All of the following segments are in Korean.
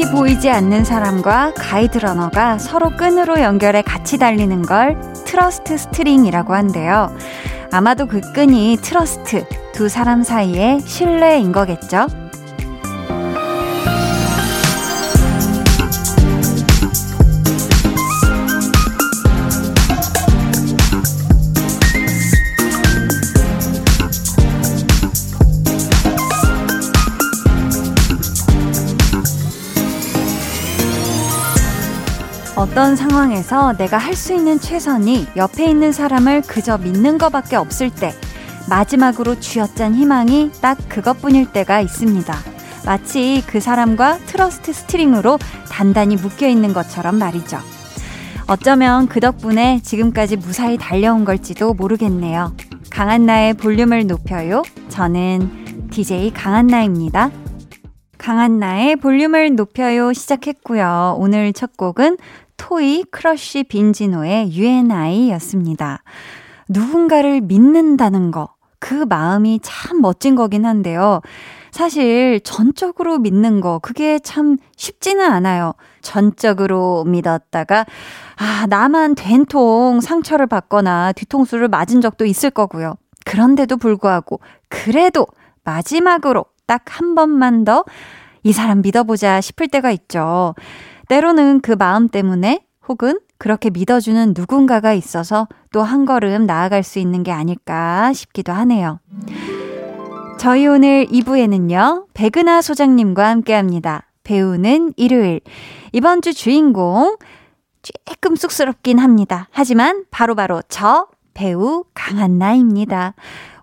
앞이 보이지 않는 사람과 guide runner가 서로 끈으로 연결해 같이 달리는 걸 trust string이라고 한대요. 아마도 그 끈이 trust, 두 사람 사이의 신뢰인 거겠죠? 어떤 상황에서 내가 할 수 있는 최선이 옆에 있는 사람을 그저 믿는 것밖에 없을 때 마지막으로 쥐어짠 희망이 딱 그것뿐일 때가 있습니다. 마치 그 사람과 trust string으로 단단히 묶여 있는 것처럼 말이죠. 어쩌면 그 덕분에 지금까지 무사히 달려온 걸지도 모르겠네요. 강한나의 볼륨을 높여요. 저는 DJ 강한나입니다. 강한나의 볼륨을 높여요 시작했고요. 오늘 첫 곡은 토이 크러쉬 빈지노의 U & I 였습니다. 누군가를 믿는다는 거, 그 마음이 참 멋진 거긴 한데요. 사실 전적으로 믿는 거, 그게 참 쉽지는 않아요. 전적으로 믿었다가, 아, 나만 된통 상처를 받거나 뒤통수를 맞은 적도 있을 거고요. 그런데도 불구하고, 그래도 마지막으로 딱 한 번만 더 이 사람 믿어보자 싶을 때가 있죠. 때로는 그 마음 때문에 혹은 그렇게 믿어주는 누군가가 있어서 또 한 걸음 나아갈 수 있는 게 아닐까 싶기도 하네요. 저희 오늘 2부에는요, 백은하 소장님과 함께 합니다. 배우는 일요일. 이번 주 주인공, 조금 쑥스럽긴 합니다. 하지만 바로바로 바로 저 배우 강한나입니다.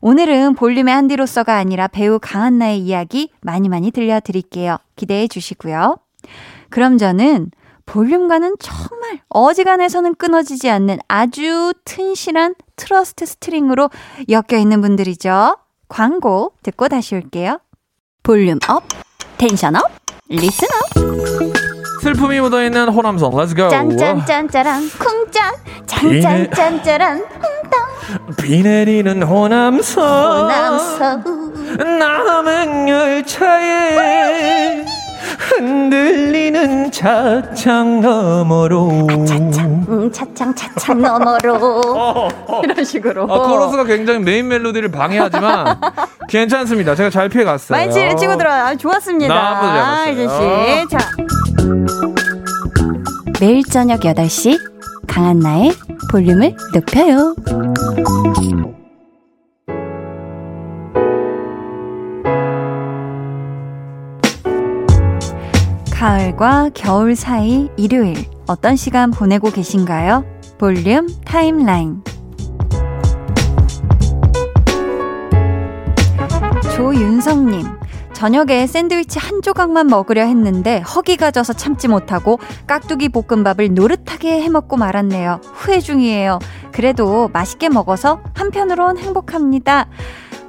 오늘은 볼륨의 한디로서가 아니라 배우 강한나의 이야기 많이 많이 들려드릴게요. 기대해 주시고요. 그럼 저는 볼륨과는 정말 어지간해서는 끊어지지 않는 아주 튼실한 trust string으로 엮여 있는 분들이죠. 광고 듣고 다시 올게요. volume up, tension up, listen up. 슬픔이 묻어있는 호남성, Let's go. 짠짠짠짜란 쿵짠, 짠짠짠짜란 쿵땅. 비 내리는 호남성, 호남성. 남은 열차에. 흔들리는 차창 너머로. 아, 차창, 음, 차창, 차창 너머로. 어, 어. 이런 식으로. 아, 코러스가 굉장히 메인 멜로디를 방해하지만 괜찮습니다. 제가 잘 피해갔어요. 말치를 치고 들어요. 아, 좋았습니다. 아, 이제 씨. 자. 매일 저녁 8시 강한나의 볼륨을 높여요. 가을과 겨울 사이 일요일 어떤 시간 보내고 계신가요? 볼륨 타임라인 조윤성님 저녁에 샌드위치 한 조각만 먹으려 했는데 허기가 져서 참지 못하고 깍두기 볶음밥을 노릇하게 해먹고 말았네요. 후회 중이에요. 그래도 맛있게 먹어서 한편으론 행복합니다.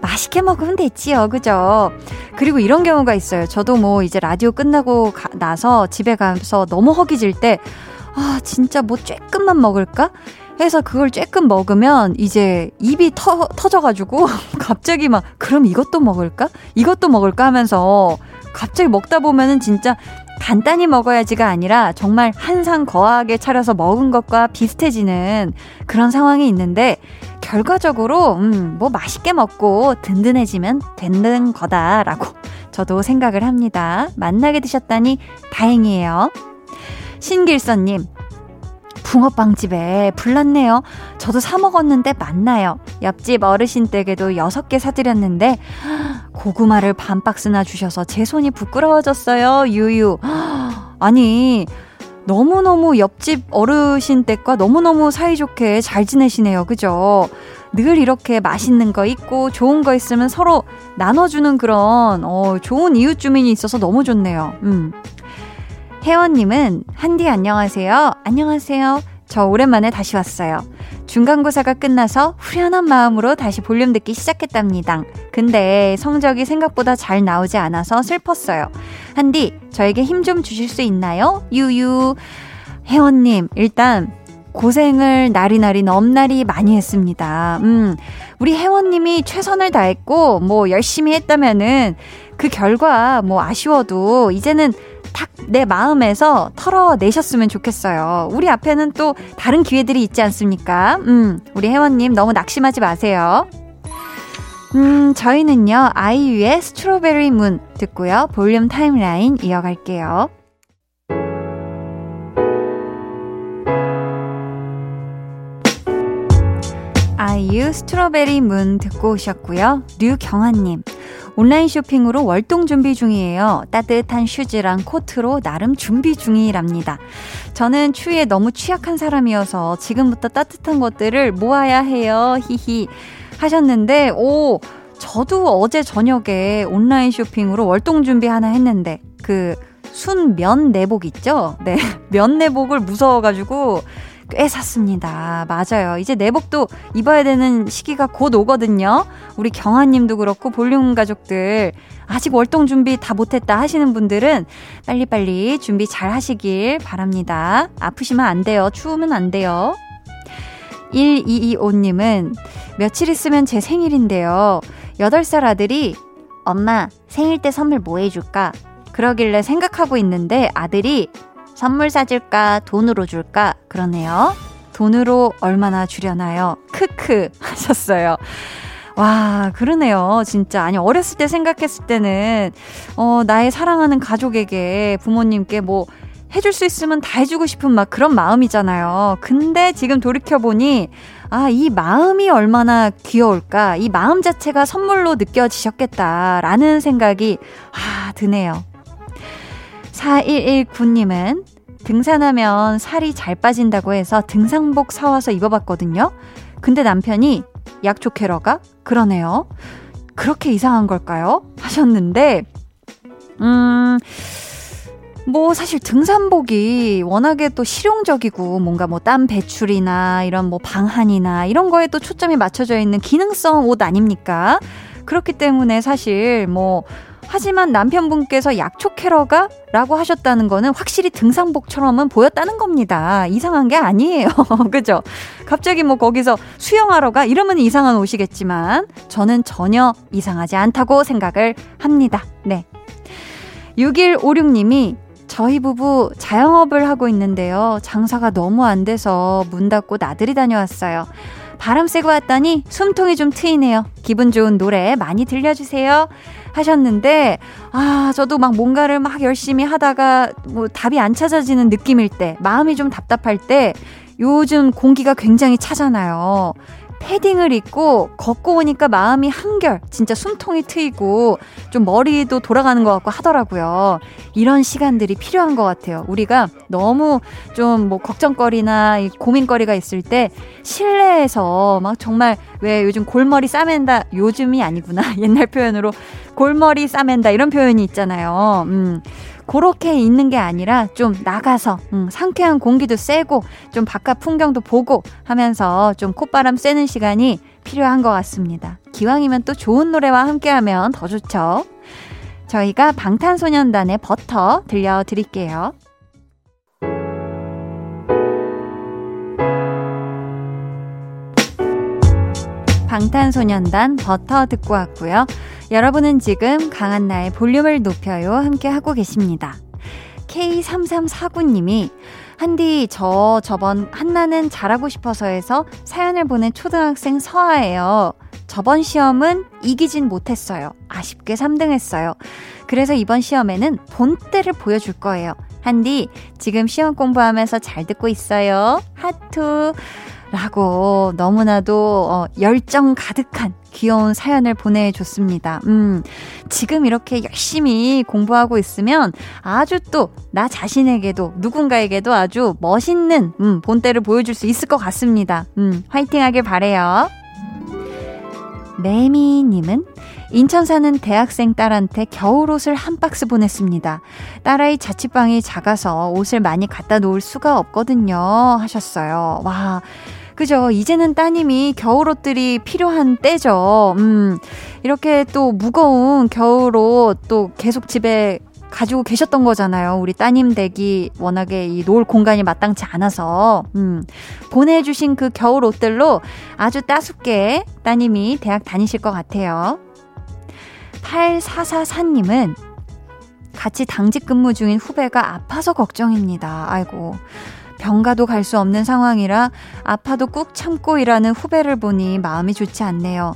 맛있게 먹으면 됐지요. 그죠? 그리고 이런 경우가 있어요. 저도 뭐 이제 라디오 끝나고 가, 나서 집에 가서 너무 허기질 때, 아, 진짜 뭐 쬐끔만 먹을까? 해서 그걸 쬐끔 먹으면 이제 입이 터, 터져가지고 갑자기 막, 그럼 이것도 먹을까? 이것도 먹을까? 하면서 갑자기 먹다 보면은 진짜 간단히 먹어야지가 아니라 정말 한상 거하게 차려서 먹은 것과 비슷해지는 그런 상황이 있는데 결과적으로 음, 뭐 맛있게 먹고 든든해지면 되는 거다라고 저도 생각을 합니다. 만나게 되셨다니 다행이에요. 신길선님, 붕어빵 집에 불났네요. 저도 사 먹었는데 맛나요. 옆집 어르신 댁에도 6개 사드렸는데 고구마를 반 박스나 주셔서 제 손이 부끄러워졌어요. 유유. 아니 너무너무 옆집 어르신 댁과 너무너무 사이좋게 잘 지내시네요. 그죠? 늘 이렇게 맛있는 거 있고 좋은 거 있으면 서로 나눠주는 그런 어, 좋은 이웃 주민이 있어서 너무 좋네요. 음. 혜원님은 한디 안녕하세요. 안녕하세요. 저 오랜만에 다시 왔어요. 중간고사가 끝나서 후련한 마음으로 다시 볼륨 듣기 시작했답니다. 근데 성적이 생각보다 잘 나오지 않아서 슬펐어요. 한디, 저에게 힘 좀 주실 수 있나요? 유유. 혜원님, 일단 고생을 나리나리 넘나리 많이 했습니다. 음, 우리 혜원님이 최선을 다했고, 뭐 열심히 했다면은 그 결과 뭐 아쉬워도 이제는 딱내 마음에서 털어내셨으면 좋겠어요. 우리 앞에는 또 다른 기회들이 있지 않습니까? 음, 우리 혜원님 너무 낙심하지 마세요. 음, 저희는요, 아이유의 strawberry moon 듣고요, 볼륨 timeline 이어갈게요. 아이유 strawberry moon 듣고 오셨고요. 류경아님. 온라인 쇼핑으로 월동 준비 중이에요. 따뜻한 shoes랑 코트로 나름 준비 중이랍니다. 저는 추위에 너무 취약한 사람이어서 지금부터 따뜻한 것들을 모아야 해요. 히히. 하셨는데, 오, 저도 어제 저녁에 온라인 쇼핑으로 월동 준비 하나 했는데, 그, 순면 내복 있죠? 네. 면 내복을 무서워가지고, 꽤 샀습니다. 맞아요. 이제 내복도 입어야 되는 시기가 곧 오거든요. 우리 경아님도 그렇고 볼륨 가족들 아직 월동 준비 다 못했다 하시는 분들은 빨리빨리 준비 잘 하시길 바랍니다. 아프시면 안 돼요. 추우면 안 돼요. 1225님은 며칠 있으면 제 생일인데요. 8살 아들이 엄마 생일 때 선물 뭐 해줄까? 그러길래 생각하고 있는데 아들이 선물 사줄까? 돈으로 줄까? 그러네요. 돈으로 얼마나 주려나요? 크크 하셨어요. 와, 그러네요. 진짜. 아니, 어렸을 때 생각했을 때는, 어, 나의 사랑하는 가족에게, 부모님께 뭐, 해줄 수 있으면 다 해주고 싶은 막 그런 마음이잖아요. 근데 지금 돌이켜보니, 아, 이 마음이 얼마나 귀여울까. 이 마음 자체가 선물로 느껴지셨겠다라는 생각이, 아, 드네요. 4119님은 등산하면 살이 잘 빠진다고 해서 등산복 사와서 입어봤거든요. 근데 남편이 약초 캐러가? 그러네요. 그렇게 이상한 걸까요? 하셨는데, 음, 뭐 사실 등산복이 워낙에 또 실용적이고 뭔가 뭐 땀 배출이나 이런 뭐 방한이나 이런 거에 또 초점이 맞춰져 있는 기능성 옷 아닙니까? 그렇기 때문에 사실 뭐 하지만 남편분께서 약초 캐러가? 라고 하셨다는 거는 확실히 등산복처럼은 보였다는 겁니다. 이상한 게 아니에요. 그죠? 갑자기 뭐 거기서 수영하러 가? 이러면 이상한 옷이겠지만, 저는 전혀 이상하지 않다고 생각을 합니다. 네. 6156님이 저희 부부 자영업을 하고 있는데요. 장사가 너무 안 돼서 문 닫고 나들이 다녀왔어요. 바람 쐬고 왔더니 숨통이 좀 트이네요. 기분 좋은 노래 많이 들려주세요. 하셨는데, 아, 저도 막 뭔가를 막 열심히 하다가 뭐 답이 안 찾아지는 느낌일 때, 마음이 좀 답답할 때, 요즘 공기가 굉장히 차잖아요. 패딩을 입고 걷고 오니까 마음이 한결 진짜 숨통이 트이고 좀 머리도 돌아가는 것 같고 하더라고요. 이런 시간들이 필요한 것 같아요. 우리가 너무 좀 뭐 걱정거리나 고민거리가 있을 때 실내에서 막 정말 왜 요즘 골머리 싸맨다 요즘이 아니구나 옛날 표현으로 골머리 싸맨다 이런 표현이 있잖아요. 음. 그렇게 있는 게 아니라 좀 나가서 음, 상쾌한 공기도 쐬고 좀 바깥 풍경도 보고 하면서 좀 콧바람 쐬는 시간이 필요한 것 같습니다. 기왕이면 또 좋은 노래와 함께하면 더 좋죠. 저희가 방탄소년단의 버터 들려드릴게요. 방탄소년단 버터 듣고 왔고요. 여러분은 지금 강한나의 볼륨을 높여요 함께 하고 계십니다. K3349님이 한디 저 저번 한나는 잘하고 싶어서 해서 사연을 보낸 초등학생 서아예요. 저번 시험은 이기진 못했어요. 아쉽게 3등 했어요. 그래서 이번 시험에는 본때를 보여줄 거예요. 한디 지금 시험 공부하면서 잘 듣고 있어요. 하트. 라고 너무나도 어, 열정 가득한 귀여운 사연을 보내줬습니다. 음, 지금 이렇게 열심히 공부하고 있으면 아주 또 나 자신에게도 누군가에게도 아주 멋있는 음, 본때를 보여줄 수 있을 것 같습니다. 음, 화이팅 하길 바래요. 매미님은 인천 사는 대학생 딸한테 겨울옷을 한 박스 보냈습니다. 딸아이 자취방이 작아서 옷을 많이 갖다 놓을 수가 없거든요. 하셨어요. 와. 그죠. 이제는 따님이 겨울옷들이 필요한 때죠. 음, 이렇게 또 무거운 겨울옷 또 계속 집에 가지고 계셨던 거잖아요. 우리 따님 댁이 워낙에 이 놓을 공간이 마땅치 않아서, 음, 보내주신 그 겨울 옷들로 아주 따숩게 따님이 대학 다니실 것 같아요. 8444님은 같이 당직 근무 중인 후배가 아파서 걱정입니다. 아이고. 병가도 갈 수 없는 상황이라 아파도 꾹 참고 일하는 후배를 보니 마음이 좋지 않네요.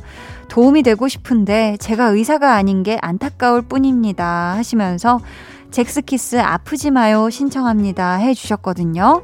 도움이 되고 싶은데 제가 의사가 아닌 게 안타까울 뿐입니다. 하시면서 잭스키스 아프지 마요 신청합니다 해 주셨거든요.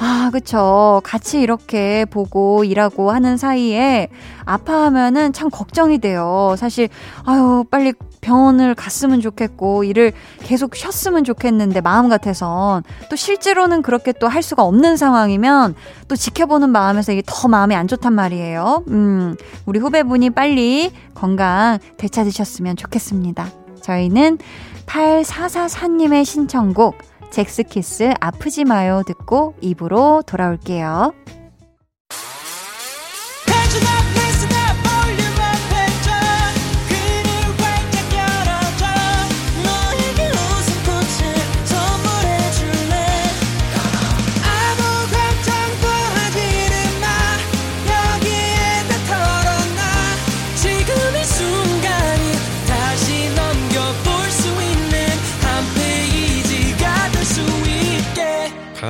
아, 그쵸. 같이 이렇게 보고 일하고 하는 사이에 아파하면은 참 걱정이 돼요. 사실, 아유, 빨리 병원을 갔으면 좋겠고, 일을 계속 쉬었으면 좋겠는데, 마음 같아선. 또 실제로는 그렇게 또 할 수가 없는 상황이면, 또 지켜보는 마음에서 이게 더 마음이 안 좋단 말이에요. 음, 우리 후배분이 빨리 건강 되찾으셨으면 좋겠습니다. 저희는 8444님의 신청곡, 잭스키스 아프지 마요 듣고 입으로 돌아올게요.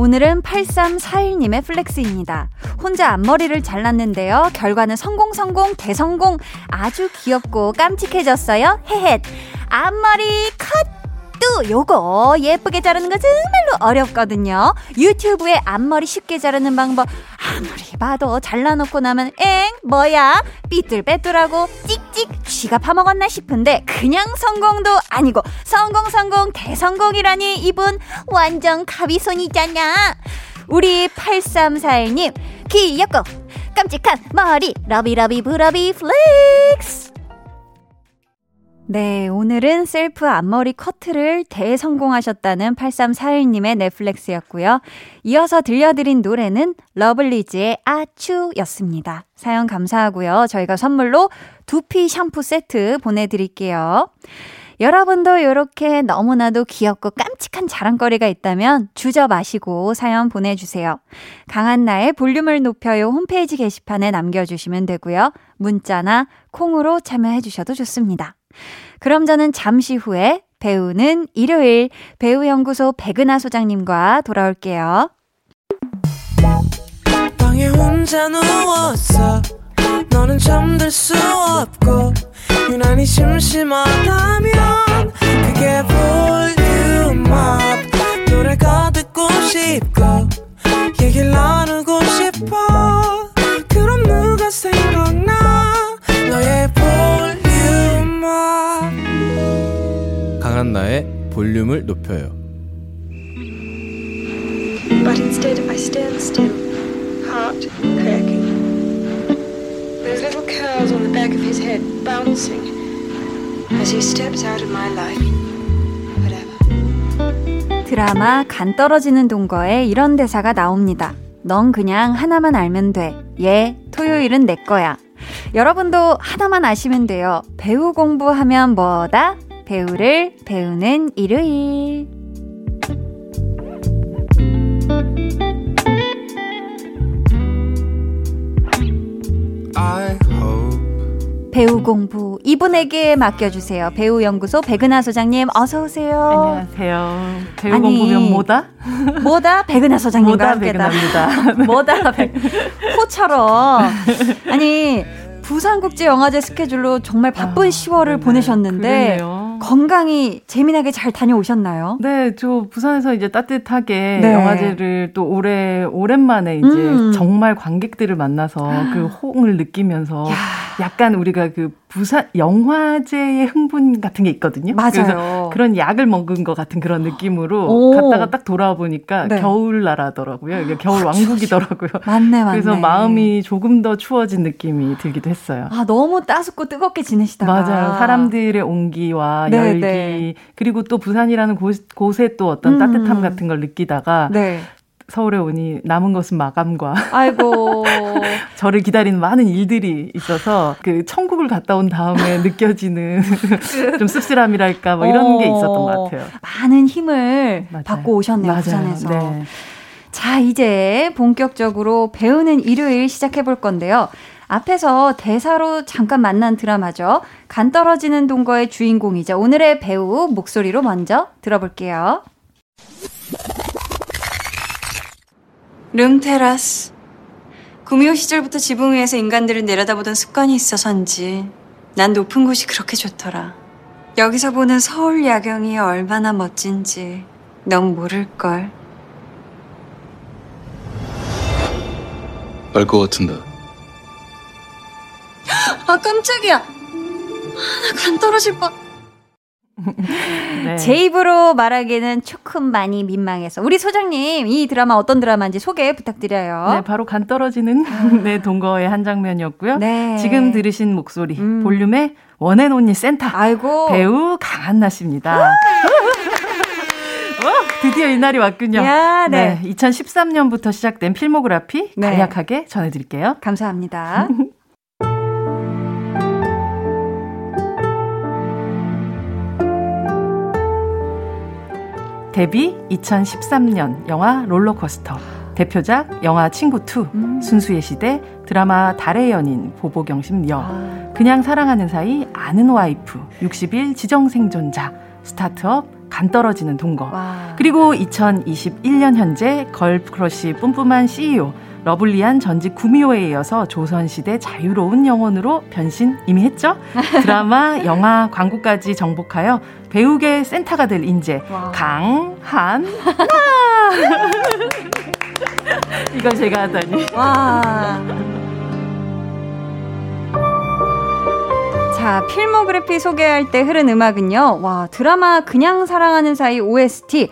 오늘은 8341님의 flex입니다. 혼자 앞머리를 잘랐는데요. 결과는 성공, 성공, 대성공. 아주 귀엽고 깜찍해졌어요. 헤헷. 앞머리 컷! 또 요거 예쁘게 자르는 거 정말로 어렵거든요. 유튜브에 앞머리 쉽게 자르는 방법 아무리 봐도 잘라놓고 나면 엥 뭐야 삐뚤빼뚤하고 찍찍 쥐가 파먹었나 싶은데 그냥 성공도 아니고 성공 성공 대성공이라니 이분 완전 가위손이잖냐. 우리 8341님 귀엽고 깜찍한 머리 lovey lovey 브러비 flex 네, 오늘은 셀프 앞머리 커트를 대성공하셨다는 8341님의 네 flex였고요. 이어서 들려드린 노래는 러블리즈의 Ah-Choo였습니다. 사연 감사하고요. 저희가 선물로 두피 샴푸 세트 보내드릴게요. 여러분도 이렇게 너무나도 귀엽고 깜찍한 자랑거리가 있다면 주저 마시고 사연 보내주세요. 강한나의 볼륨을 높여요 홈페이지 게시판에 남겨주시면 되고요. 문자나 콩으로 참여해주셔도 좋습니다. 그럼 저는 잠시 후에 배우는 일요일 배우연구소 백은하 소장님과 돌아올게요. 너는 잠들 수 없고 유난히 심심하다면 그게 볼륨업 노래가 듣고 싶고 얘기를 나누고 싶어 강한나의 볼륨을 높여요. But instead I stand still, heart cracking. Those little curls on the back of his head bouncing as he steps out of my life. Whatever. 드라마 간 떨어지는 동거에 이런 대사가 나옵니다. 넌 그냥 하나만 알면 돼. 얘 토요일은 내 거야. 여러분도 하나만 아시면 돼요. 배우 공부하면 뭐다? 배우를 배우는 일요일. 배우 공부 이분에게 맡겨주세요. 배우 연구소 백은하 소장님 어서 오세요. 안녕하세요. 배우 아니, 공부면 뭐다? 뭐다 백은하 소장님과 함께다. 백은하입니다. 뭐다 백, 호처럼 아니 부산국제영화제 스케줄로 정말 바쁜 아, 10월을 네, 보내셨는데 그러네요. 건강이 재미나게 잘 다녀오셨나요? 네, 저 부산에서 이제 따뜻하게 네. 영화제를 또 올해 오랜만에 이제 음. 정말 관객들을 만나서 그 호응을 느끼면서 야. 약간 우리가 그 부산 영화제의 흥분 같은 게 있거든요. 맞아요. 그래서 그런 약을 먹은 것 같은 그런 느낌으로 오. 갔다가 딱 돌아와 보니까 네. 겨울 나라더라고요. 이게 겨울 아, 왕국이더라고요. 맞네, 맞네. 그래서 마음이 조금 더 추워진 느낌이 들기도 했어요. 아 너무 따숩고 뜨겁게 지내시다가 맞아요. 사람들의 온기와 네, 열기 네. 그리고 또 부산이라는 곳, 곳에 또 어떤 음. 따뜻함 같은 걸 느끼다가 네. 서울에 오니 남은 것은 마감과 아이고 저를 기다리는 많은 일들이 있어서 그 천국을 갔다 온 다음에 느껴지는 좀 씁쓸함이랄까 뭐 이런 어, 게 있었던 것 같아요. 많은 힘을 맞아요. 받고 오셨네요 부산에서. 네. 자 이제 본격적으로 배우는 일요일 시작해 볼 건데요. 앞에서 대사로 잠깐 만난 드라마죠. 간 떨어지는 동거의 주인공이자 오늘의 배우 목소리로 먼저 들어볼게요. 룸테라스. 구미호 시절부터 지붕 위에서 인간들을 내려다보던 습관이 있어서인지 난 높은 곳이 그렇게 좋더라. 여기서 보는 서울 야경이 얼마나 멋진지 넌 모를걸. 알 것 같은데. 아 깜짝이야. 아, 나 간 떨어질 뻔. 네. 제 입으로 말하기는 조금 많이 민망해서 우리 소장님 이 드라마 어떤 드라마인지 소개 부탁드려요. 네, 바로 간 떨어지는 네 동거의 한 장면이었고요. 네. 지금 들으신 목소리 음. 볼륨의 원앤온리 센터 아이고. 배우 강한나 씨입니다. 어, 드디어 이날이 왔군요. 야, 네. 네. 2013년부터 시작된 필모그래피 네. 간략하게 전해드릴게요. 감사합니다. 데뷔 2013년 영화 롤러코스터 대표작 영화 친구2 음. 순수의 시대 드라마 달의 연인 보보경심 여 아. 그냥 사랑하는 사이 아는 와이프 60일 지정생존자 스타트업 간 떨어지는 동거 와. 그리고 2021년 현재 girl crush 뿜뿜한 CEO lovely한 전직 구미호에 이어서 조선시대 자유로운 영혼으로 변신 이미 했죠? 드라마, 영화, 광고까지 정복하여 배우계 센터가 될 인재 강한나 이건 제가 하다니 와. 자, 필모그래피 소개할 때 흐른 음악은요. 와, 드라마 그냥 사랑하는 사이 OST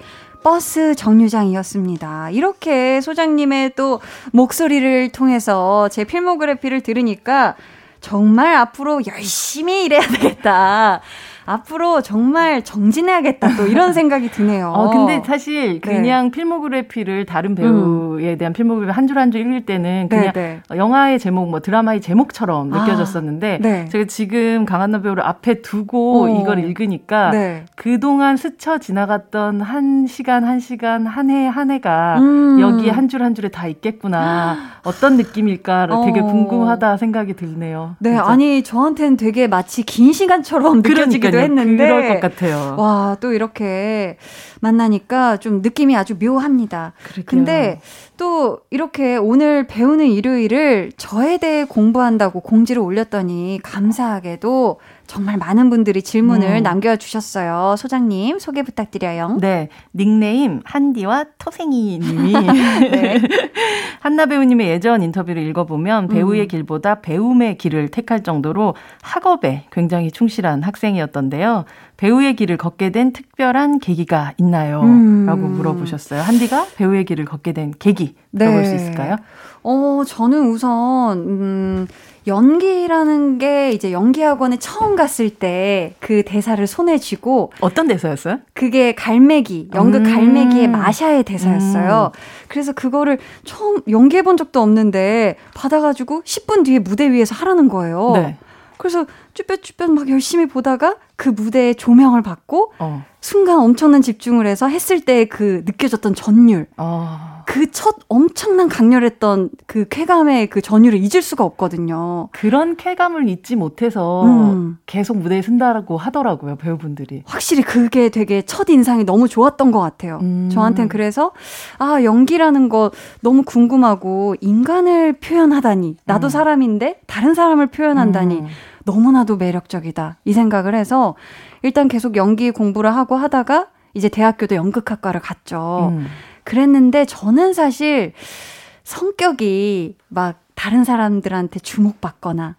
버스 정류장이었습니다. 이렇게 소장님의 또 목소리를 통해서 제 필모그래피를 들으니까 정말 앞으로 열심히 일해야 되겠다. 앞으로 정말 정진해야겠다 또 이런 생각이 드네요. 어 근데 사실 네. 그냥 네. 필모그래피를 다른 배우에 음. 대한 필모그래피 한 줄 한 줄 읽을 때는 그냥 네, 네. 영화의 제목 뭐 드라마의 제목처럼 아, 느껴졌었는데 네. 제가 지금 강한나 배우를 앞에 두고 어. 이걸 읽으니까 네. 그동안 스쳐 지나갔던 한 시간 한 시간 한 해 한 해가 음. 여기 한 줄 한 줄에 다 있겠구나. 어떤 느낌일까 어. 되게 궁금하다 생각이 들네요. 네, 진짜. 아니 저한테는 되게 마치 긴 시간처럼 느껴지기도 그러니까요. 했는데 그럴 것 같아요. 와, 또 이렇게 만나니까 좀 느낌이 아주 묘합니다. 그러게요. 근데 또 이렇게 오늘 배우는 일요일을 저에 대해 공부한다고 공지를 올렸더니 감사하게도 정말 많은 분들이 질문을 음. 남겨주셨어요. 소장님, 소개 부탁드려요. 네. 닉네임, 한디와 토생이 님이. 네. 한나 배우님의 예전 인터뷰를 읽어보면 배우의 음. 길보다 배움의 길을 택할 정도로 학업에 굉장히 충실한 학생이었던데요. 배우의 길을 걷게 된 특별한 계기가 있나요? 음. 라고 물어보셨어요. 한디가 배우의 길을 걷게 된 계기, 들어볼 네. 수 있을까요? 어, 저는 우선, 음, 연기라는 게 이제 연기학원에 처음 갔을 때 그 대사를 손에 쥐고 어떤 대사였어요? 그게 갈매기 연극 음~ 갈매기의 마샤의 대사였어요. 음~ 그래서 그거를 처음 연기해 본 적도 없는데 받아가지고 10분 뒤에 무대 위에서 하라는 거예요. 네. 그래서 쭈뼛쭈뼛 막 열심히 보다가 그 무대에 조명을 받고 어. 순간 엄청난 집중을 해서 했을 때 그 느껴졌던 전율. 어. 그 첫 엄청난 강렬했던 그 쾌감의 그 전율을 잊을 수가 없거든요. 그런 쾌감을 잊지 못해서 음. 계속 무대에 쓴다라고 하더라고요, 배우분들이. 확실히 그게 되게 첫 인상이 너무 좋았던 것 같아요. 음. 저한테는 그래서, 아, 연기라는 거 너무 궁금하고, 인간을 표현하다니, 나도 음. 사람인데 다른 사람을 표현한다니, 음. 너무나도 매력적이다. 이 생각을 해서, 일단 계속 연기 공부를 하고 하다가, 이제 대학교도 연극학과를 갔죠. 음. 그랬는데 저는 사실 성격이 막 다른 사람들한테 주목받거나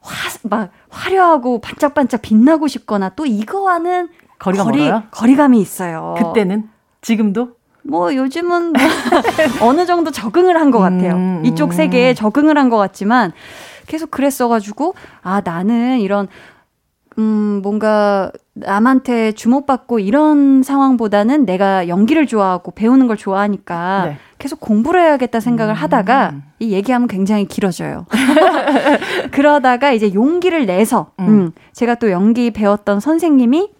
화, 막 화려하고 반짝반짝 빛나고 싶거나 또 이거와는 거리가 거리, 멀어요? 거리감이 있어요. 그때는? 지금도? 뭐 요즘은 뭐 어느 정도 적응을 한 것 같아요. 음, 이쪽 세계에 적응을 한 것 같지만 계속 그랬어가지고 아 나는 이런 음, 뭔가 남한테 주목받고 이런 상황보다는 내가 연기를 좋아하고 배우는 걸 좋아하니까 네. 계속 공부를 해야겠다 생각을 음. 하다가 이 얘기하면 굉장히 길어져요. 그러다가 이제 용기를 내서 음. 음, 제가 또 연기 배웠던 선생님이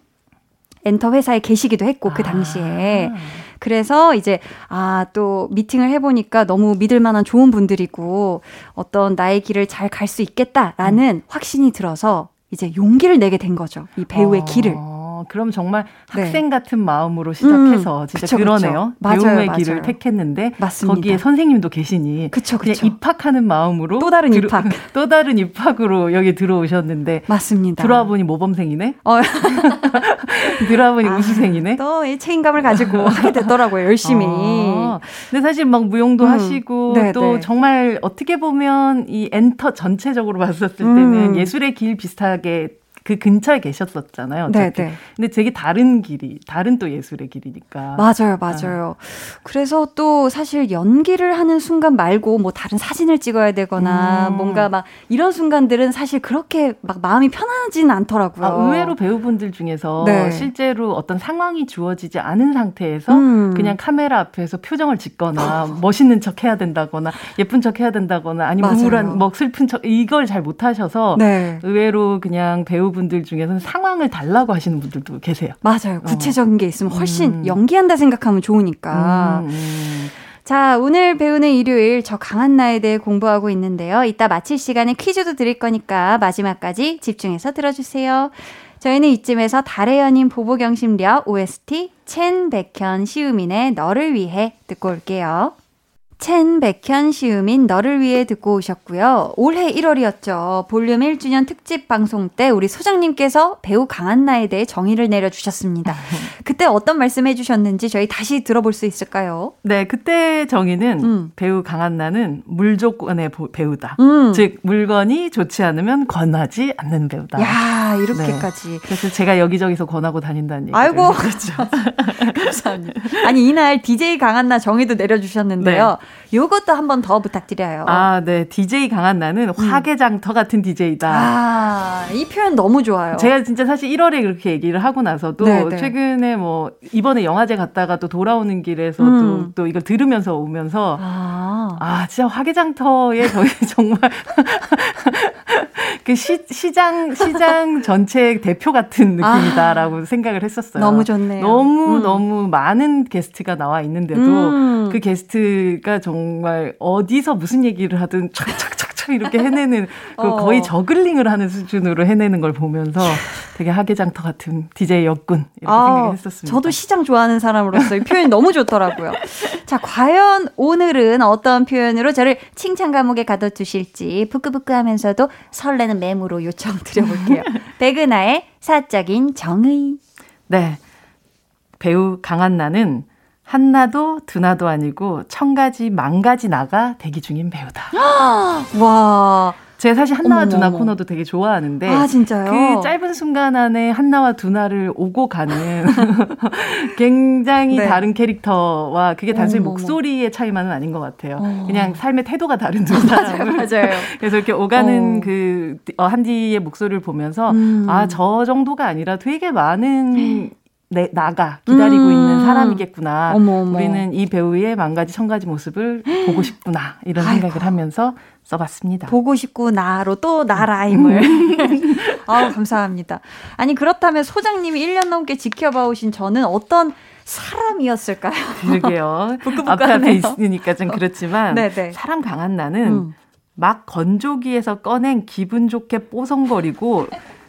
엔터 회사에 계시기도 했고 그 당시에 아. 그래서 이제 아 또 미팅을 해보니까 너무 믿을 만한 좋은 분들이고 어떤 나의 길을 잘 갈 수 있겠다라는 음. 확신이 들어서 이제 용기를 내게 된 거죠 이 배우의 어. 길을. 그럼 정말 네. 학생 같은 마음으로 시작해서 음, 진짜 그쵸, 그러네요. 그쵸. 배움의 맞아요, 길을 맞아요. 택했는데 맞습니다. 거기에 선생님도 계시니 그쵸, 그쵸. 입학하는 마음으로 또 다른 입학 또 다른 입학으로 여기 들어오셨는데 맞습니다. 들어와 보니 모범생이네. 어. 들어와 보니 아, 우수생이네. 또 이 책임감을 가지고 하게 됐더라고요. 열심히. 어. 근데 사실 막 무용도 음, 하시고 네, 또 네. 정말 어떻게 보면 이 엔터 전체적으로 봤었을 때는 음. 예술의 길 비슷하게 그 근처에 계셨었잖아요. 네, 네. 근데 되게 다른 길이, 다른 또 예술의 길이니까. 맞아요, 맞아요. 아. 그래서 또 사실 연기를 하는 순간 말고 뭐 다른 사진을 찍어야 되거나 음. 뭔가 막 이런 순간들은 사실 그렇게 막 마음이 편하지는 않더라고요. 아, 의외로 배우분들 중에서 네. 실제로 어떤 상황이 주어지지 않은 상태에서 음. 그냥 카메라 앞에서 표정을 짓거나 멋있는 척 해야 된다거나 예쁜 척 해야 된다거나 아니면. 우울한 뭐 슬픈 척 이걸 잘 못하셔서 네. 의외로 그냥 배우분 분들 중에서는 상황을 달라고 하시는 분들도 계세요. 맞아요. 구체적인 어. 게 있으면 훨씬 음. 연기한다 생각하면 좋으니까. 음, 음. 자, 오늘 배우는 일요일 저 강한 나에 대해 공부하고 있는데요. 이따 마칠 시간에 퀴즈도 드릴 거니까 마지막까지 집중해서 들어주세요. 저희는 이쯤에서 달의 연인 보보경심력 OST 첸 백현 시우민의 너를 위해 듣고 올게요. 첸 백현 시우민 너를 위해 듣고 오셨고요. 올해 1월이었죠. 볼륨 1주년 특집 방송 때 우리 소장님께서 배우 강한나에 대해 정의를 내려주셨습니다. 그때 어떤 말씀 해주셨는지 저희 다시 들어볼 수 있을까요? 네, 그때 정의는 음. 배우 강한나는 물조건의 배우다. 음. 즉 물건이 좋지 않으면 권하지 않는 배우다. 야 이렇게까지. 네. 그래서 제가 여기저기서 권하고 다닌다는 얘기. 아이고 그렇죠. 감사합니다. 아니 이날 DJ 강한나 정의도 내려주셨는데요. 네. 요것도 한번 더 부탁드려요. 아, 네. DJ 강한 나는 음. 화개장터 같은 DJ다. 아, 이 표현 너무 좋아요. 제가 진짜 사실 1월에 그렇게 얘기를 하고 나서도 네네. 네. 최근에 뭐 이번에 영화제 갔다가 또 돌아오는 길에서 음. 또, 또 이걸 들으면서 오면서 아, 아 진짜 화개장터에 저희 정말 그 시, 시장 시장 전체 대표 같은 느낌이다라고 아, 생각을 했었어요. 너무 좋네요. 너무 음. 너무 많은 게스트가 나와 있는데도 음. 그 게스트가 정말 어디서 무슨 얘기를 하든 착착 착착 이렇게 해내는 그 어. 거의 저글링을 하는 수준으로 해내는 걸 보면서 되게 하계장터 같은 DJ 역군 이렇게 아, 생각했었습니다. 저도 시장 좋아하는 사람으로서 이 표현이 너무 좋더라고요. 자, 과연 오늘은 어떤 표현으로 저를 칭찬 감옥에 가둬두실지 부끄부끄하면서도 설레는 맴으로 요청 드려볼게요. 백은하의 사적인 정의. 네. 배우 강한나는 한나도 두나도 아니고 천가지 만가지 나가 대기 중인 배우다. 와. 제가 사실 한나와. 두나 코너도 되게 좋아하는데 아 진짜요? 그 짧은 순간 안에 한나와 두나를 오고 가는 굉장히 네. 다른 캐릭터와 그게 단순히 어머머머. 목소리의 차이만은 아닌 것 같아요. 어. 그냥 삶의 태도가 다른 두 사람을 맞아요, 그래서 이렇게 오가는 어. 그 어, 한디의 목소리를 보면서 음. 아저 정도가 아니라 되게 많은 내, 나가 기다리고 음. 있는 사람이겠구나. 어머, 어머. 우리는 이 배우의 만 가지 천 가지 모습을 보고 싶구나 이런 아이고. 생각을 하면서 써봤습니다. 보고 싶구나로 또 나 라임을. 음. 아우 감사합니다. 아니 그렇다면 소장님이 1년 넘게 지켜봐 오신 저는 어떤 사람이었을까요? 그러게요. 앞에 앞에 있으니까 좀 그렇지만 네네. 사람 강한 나는 음. 막 건조기에서 꺼낸 기분 좋게 뽀송거리고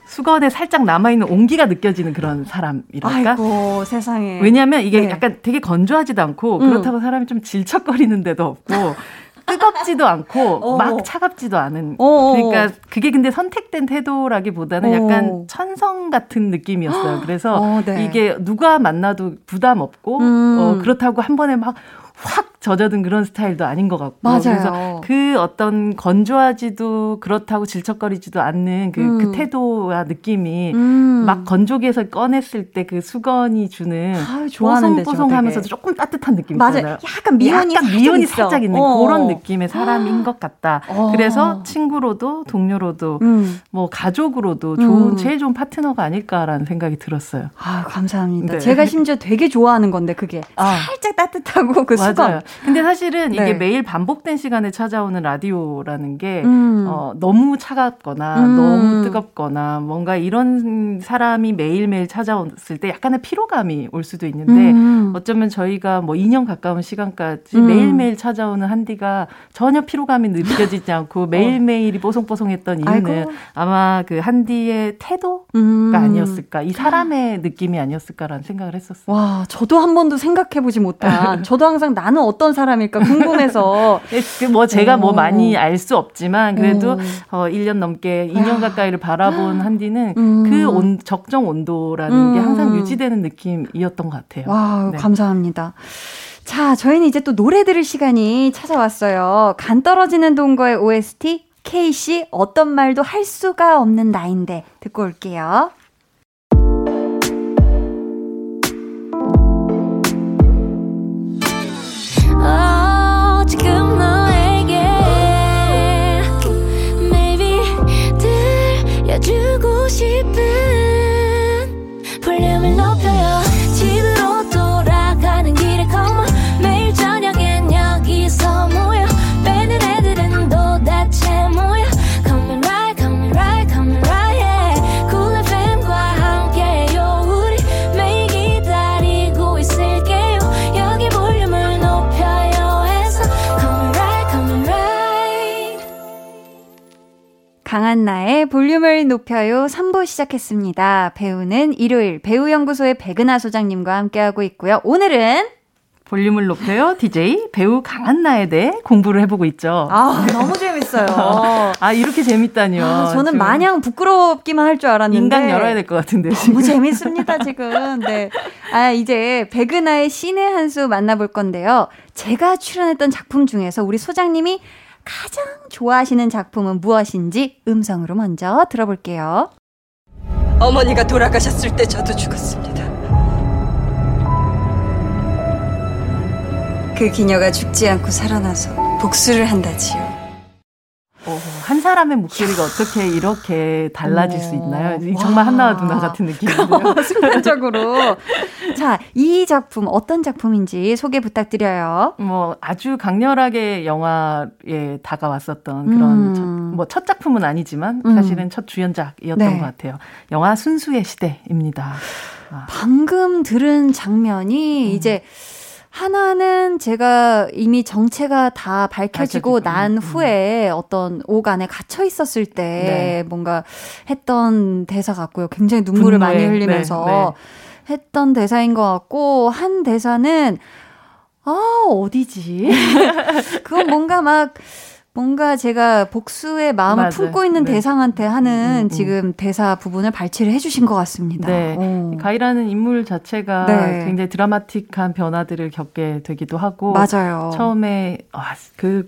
수건에 살짝 남아있는 온기가 느껴지는 그런 사람이랄까? 아이고, 세상에. 왜냐하면 이게 네. 약간 되게 건조하지도 않고, 음. 그렇다고 사람이 좀 질척거리는 데도 없고, 뜨겁지도 않고 어. 막 차갑지도 않은 어. 그러니까 그게 근데 선택된 태도라기보다는 약간 천성 같은 느낌이었어요. 그래서 어, 네. 이게 누가 만나도 부담 없고 음. 어, 그렇다고 한 번에 막 확 젖어든 그런 스타일도 아닌 것 같고 맞아요. 그래서 그 어떤 건조하지도 그렇다고 질척거리지도 않는 그, 그 음. 그 태도와 느낌이 음. 막 건조기에서 꺼냈을 때 그 수건이 주는 아, 뽀송뽀송하면서도 조금 따뜻한 느낌. 맞아요. 약간 미연이 약간 미연이 살짝 있는 어. 그런 느낌의 사람인 것 같다. 어. 그래서 친구로도 동료로도 음. 뭐 가족으로도 좋은 음. 제일 좋은 파트너가 아닐까라는 생각이 들었어요. 아 감사합니다. 네. 제가 심지어 되게 좋아하는 건데 그게 아. 살짝 따뜻하고 그 수건. 근데 사실은 이게 네. 매일 반복된 시간에 찾아오는 라디오라는 게 음. 어, 너무 차갑거나 음. 너무 뜨겁거나 뭔가 이런 사람이 매일매일 찾아왔을 때 약간의 피로감이 올 수도 있는데 음. 어쩌면 저희가 뭐 2년 가까운 시간까지 음. 매일매일 찾아오는 한디가 전혀 피로감이 느껴지지 않고 매일매일이 뽀송뽀송했던 이유는 아이고. 아마 그 한디의 태도가 음. 아니었을까 이 사람의 느낌이 아니었을까라는 생각을 했었어요. 와 저도 한 번도 생각해 보지 못한 저도 항상 나는 어떤 사람일까 궁금해서 네, 그뭐 제가 뭐 많이 알 수 없지만 그래도 어, 1년 넘게 2년 가까이를 바라본 한디는 음. 그 온, 적정 온도라는 음. 게 항상 유지되는 느낌이었던 것 같아요. 와 네. 감사합니다. 자, 저희는 이제 또 노래 들을 시간이 찾아왔어요. 간 떨어지는 동거의 OST K씨 어떤 말도 할 수가 없는 나인데 듣고 올게요. 강한나의 볼륨을 높여요 3부 시작했습니다. 배우는 일요일 배우연구소의 백은하 소장님과 함께하고 있고요. 오늘은 볼륨을 높여요. DJ 배우 강한나에 대해 공부를 해보고 있죠. 아, 너무 재밌어요. 아, 이렇게 재밌다니요. 아, 저는 마냥 부끄럽기만 할 줄 알았는데. 인간 열어야 될 것 같은데. 너무 재밌습니다, 지금. 네. 아, 이제 백은하의 신의 한 수 만나볼 건데요. 제가 출연했던 작품 중에서 우리 소장님이 가장 좋아하시는 작품은 무엇인지 음성으로 먼저 들어볼게요. 어머니가 돌아가셨을 때 저도 죽었습니다. 그 기녀가 죽지 않고 살아나서 복수를 한다지요. 한 사람의 목소리가 어떻게 이렇게 달라질 수 있나요? 정말 한나와 누나 같은 느낌인데요. 순간적으로. 자, 이 작품 어떤 작품인지 소개 부탁드려요. 뭐 아주 강렬하게 영화에 다가왔었던 그런 음. 뭐첫 작품은 아니지만 음. 사실은 첫 주연작이었던 네. 것 같아요. 영화 순수의 시대입니다. 아. 방금 들은 장면이 음. 이제 하나는 제가 이미 정체가 다 밝혀지고 난 음. 후에 어떤 옥 안에 갇혀 있었을 때 네. 뭔가 했던 대사 같고요. 굉장히 눈물을 분노의, 많이 흘리면서 네, 네. 했던 대사인 것 같고 한 대사는 아 어디지? 그건 뭔가 막 뭔가 제가 복수의 마음을 맞아요. 품고 있는 네. 대상한테 하는 음, 음, 음. 지금 대사 부분을 발췌를 해주신 것 같습니다. 네. 오. 가이라는 인물 자체가 네. 굉장히 드라마틱한 변화들을 겪게 되기도 하고 맞아요. 처음에 아, 그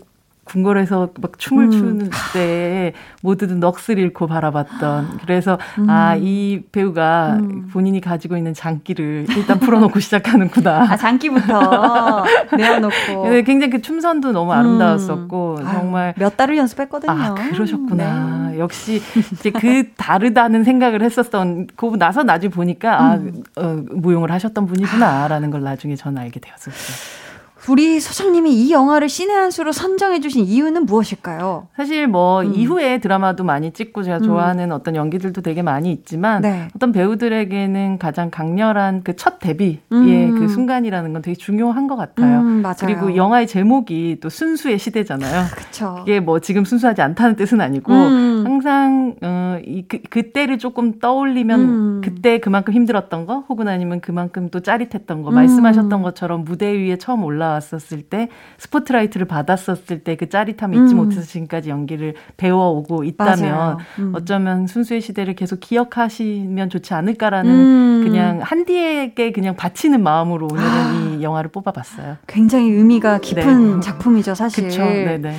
궁궐에서 막 춤을 음. 추는 때 모두들 넋을 잃고 바라봤던 그래서 음. 아이 배우가 음. 본인이 가지고 있는 장기를 일단 풀어놓고 시작하는구나. 아 장기부터 내어놓고. 네, 굉장히 그 춤선도 너무 아름다웠었고 음. 정말 아유, 몇 달을 연습했거든요. 아 그러셨구나. 네. 역시 이제 그 다르다는 생각을 했었던 그 나서 나중에 보니까 아 음. 어, 무용을 하셨던 분이구나라는 걸 나중에 저는 알게 되었었어요. 우리 소장님이 이 영화를 신의 한 수로 선정해주신 이유는 무엇일까요? 사실 뭐 음. 이후에 드라마도 많이 찍고 제가 음. 좋아하는 음. 어떤 연기들도 되게 많이 있지만 네. 어떤 배우들에게는 가장 강렬한 그 첫 데뷔의 음. 그 순간이라는 건 되게 중요한 것 같아요. 음, 그리고 영화의 제목이 또 순수의 시대잖아요. 그쵸. 이게 뭐 지금 순수하지 않다는 뜻은 아니고 음. 항상 어, 이 그, 그때를 조금 떠올리면 그때 그만큼 힘들었던 거 혹은 아니면 그만큼 또 짜릿했던 거 말씀하셨던 것처럼 무대 위에 처음 올라 올라왔었을 때 스포트라이트를 받았었을 때 그 짜릿함을 잊지 음. 못해서 지금까지 연기를 배워오고 있다면 음. 어쩌면 순수의 시대를 계속 기억하시면 좋지 않을까라는 음. 그냥 한디에게 그냥 바치는 마음으로 오늘은 아. 이 영화를 뽑아봤어요. 굉장히 의미가 깊은 네. 작품이죠, 사실. 그쵸, 네네.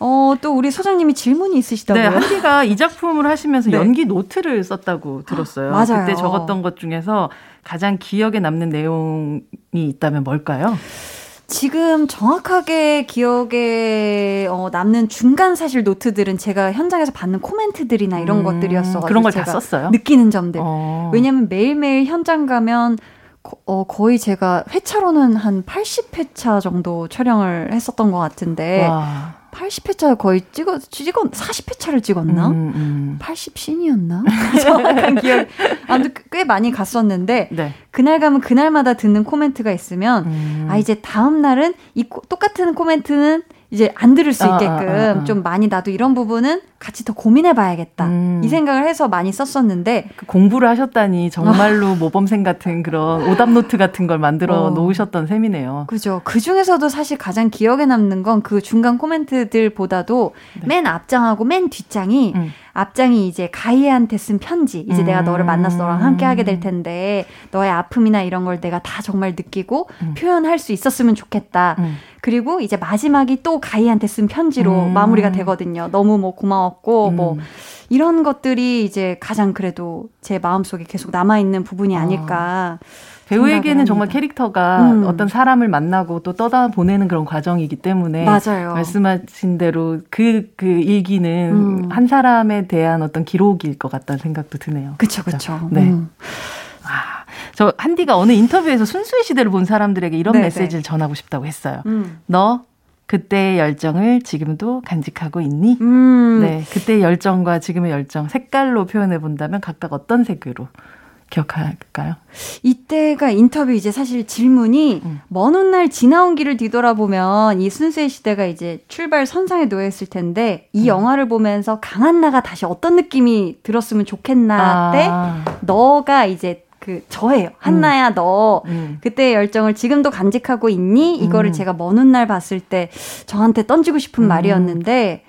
어, 또 우리 소장님이 질문이 있으시다고요? 네, 한디가 이 작품을 하시면서 네. 연기 노트를 썼다고 들었어요. 맞아요. 그때 적었던 것 중에서 가장 기억에 남는 내용이 있다면 뭘까요? 지금 정확하게 기억에 어, 남는 중간 사실 노트들은 제가 현장에서 받는 코멘트들이나 이런 음, 것들이었어 그런 걸 다 썼어요. 느끼는 점들. 어. 왜냐면 매일매일 현장 가면 어, 거의 제가 회차로는 한 80회차 정도 촬영을 했었던 것 같은데 와. 80회차 거의 찍어, 찍어, 40회차를 찍었나? 음, 음. 80신이었나? 정확한 기억. 아무튼 꽤 많이 갔었는데, 네. 그날 가면 그날마다 듣는 코멘트가 있으면, 음. 아, 이제 다음 날은 이 똑같은 코멘트는 이제 안 들을 수 아, 아, 있게끔 아, 아, 아, 좀 많이 나도 이런 부분은 같이 더 고민해 봐야겠다. 음. 이 생각을 해서 많이 썼었는데 그 공부를 하셨다니 정말로 아. 모범생 같은 그런 오답 노트 같은 걸 만들어 어. 놓으셨던 셈이네요. 그죠. 그 중에서도 사실 가장 기억에 남는 건 그 중간 코멘트들보다도 네. 맨 앞장하고 맨 뒷장이 음. 앞장이 이제 가희한테 쓴 편지. 이제 음. 내가 너를 만나서 너랑 함께 하게 될 텐데 너의 아픔이나 이런 걸 내가 다 정말 느끼고 음. 표현할 수 있었으면 좋겠다. 음. 그리고 이제 마지막이 또 가희한테 쓴 편지로 음. 마무리가 되거든요. 너무 뭐 고마웠고 뭐 음. 이런 것들이 이제 가장 그래도 제 마음속에 계속 남아 있는 부분이 아닐까. 어. 배우에게는 정말 캐릭터가 음. 어떤 사람을 만나고 또 떠다 보내는 그런 과정이기 때문에 맞아요. 말씀하신 대로 그, 그 일기는 음. 한 사람에 대한 어떤 기록일 것 같다는 생각도 드네요. 그쵸, 그쵸. 네. 음. 아, 저 한디가 어느 인터뷰에서 순수의 시대를 본 사람들에게 이런 네네. 메시지를 전하고 싶다고 했어요. 음. 너 그때의 열정을 지금도 간직하고 있니? 음. 네, 그때의 열정과 지금의 열정 색깔로 표현해 본다면 각각 어떤 색으로 기억할까요? 이때가 인터뷰 이제 사실 질문이 음. 먼 훗날 지나온 길을 뒤돌아보면 이 순수의 시대가 이제 출발 선상에 놓여 있을 텐데 이 음. 영화를 보면서 강한나가 다시 어떤 느낌이 들었으면 좋겠나 아. 때 너가 이제 그 저예요. 한나야 음. 너 음. 그때의 열정을 지금도 간직하고 있니? 이거를 음. 제가 먼 훗날 봤을 때 저한테 던지고 싶은 음. 말이었는데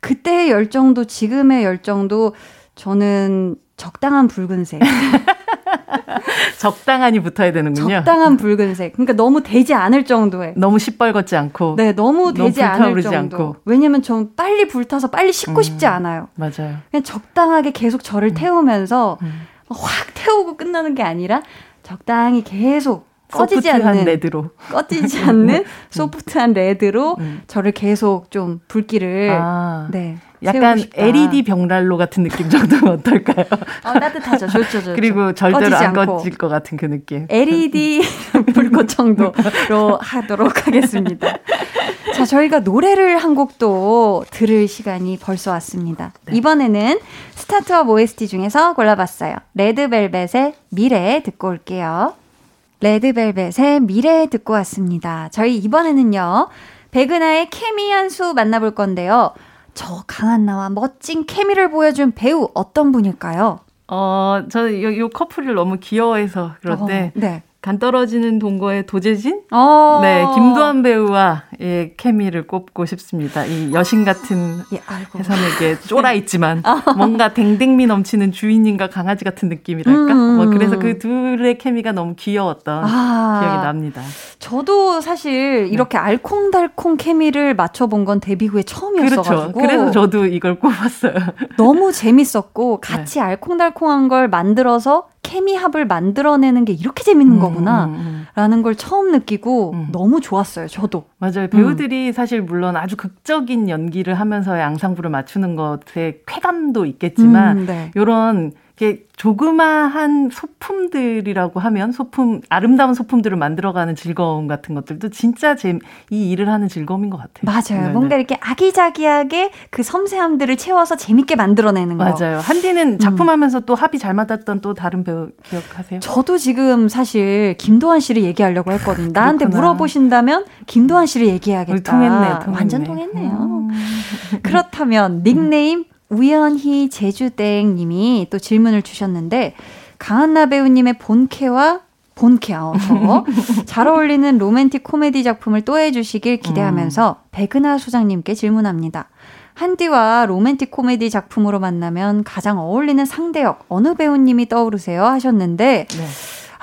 그때의 열정도 지금의 열정도 저는 적당한 붉은색. 적당한이 붙어야 되는군요. 적당한 붉은색. 그러니까 너무 되지 않을 정도의. 너무 시뻘겋지 않고. 네, 너무 되지 너무 않을 정도. 않고. 왜냐면 전 빨리 불타서 빨리 식고 음, 싶지 않아요. 맞아요. 그냥 적당하게 계속 저를 음. 태우면서 음. 확 태우고 끝나는 게 아니라 적당히 계속 꺼지지 않는 레드로 꺼지지 않는 소프트한 레드로 음. 저를 계속 좀 불길을 아. 네 약간 LED 병난로 같은 느낌 정도는 어떨까요? 어, 따뜻하죠. 좋죠, 좋죠. 그리고 절대로 안 않고. 꺼질 것 같은 그 느낌. LED 불꽃 정도로 하도록 하겠습니다. 자, 저희가 노래를 한 곡도 들을 시간이 벌써 왔습니다. 네. 이번에는 스타트업 OST 중에서 골라봤어요. 레드벨벳의 미래 듣고 올게요. 레드벨벳의 미래 듣고 왔습니다. 저희 이번에는요. 백은하의 케미 한 수 만나볼 건데요. 저 강한나와 멋진 케미를 보여준 배우 어떤 분일까요? 어, 저는 요, 요 커플을 너무 귀여워해서 그런데 어, 네. 간 떨어지는 동거의 도재진? 어~ 네, 김도한 배우와 예, 케미를 꼽고 싶습니다. 이 여신 같은 예, 해선에게 쫄아 있지만 어. 뭔가 댕댕미 넘치는 주인님과 강아지 같은 느낌이랄까? 음~ 뭐 그래서 그 둘의 케미가 너무 귀여웠던 아~ 기억이 납니다. 저도 사실 이렇게 네. 알콩달콩 케미를 맞춰본 건 데뷔 후에 처음이었어가지고 그렇죠. 그래서 저도 이걸 꼽았어요. 너무 재밌었고 같이 네. 알콩달콩한 걸 만들어서 케미합을 만들어내는 게 이렇게 재밌는 음, 거구나. 음, 음. 라는 걸 처음 느끼고 음. 너무 좋았어요, 저도. 맞아요. 배우들이 음. 사실 물론 아주 극적인 연기를 하면서의 앙상블을 맞추는 것에 쾌감도 있겠지만, 음, 네. 요런 이게 조그마한 소품들이라고 하면 소품 아름다운 소품들을 만들어가는 즐거움 같은 것들도 진짜 제, 이 일을 하는 즐거움인 것 같아요. 맞아요. 네 뭔가 이렇게 아기자기하게 그 섬세함들을 채워서 재밌게 만들어내는 거. 맞아요. 한디는 음. 작품하면서 음. 또 합이 잘 맞았던 또 다른 배우 기억하세요? 저도 지금 사실 김도환 씨를 얘기하려고 했거든요. 나한테 물어보신다면 김도환 씨를 얘기해야겠다. 통했네, 통했네. 완전 통했네요. 음. 그렇다면 닉네임 우연히 제주땡 님이 또 질문을 주셨는데, 강한나 배우님의 본캐와 본캐 아웃어 잘 어울리는 로맨틱 코미디 작품을 또 해주시길 기대하면서 음. 백은하 소장님께 질문합니다. 한디와 로맨틱 코미디 작품으로 만나면 가장 어울리는 상대역 어느 배우님이 떠오르세요 하셨는데 네.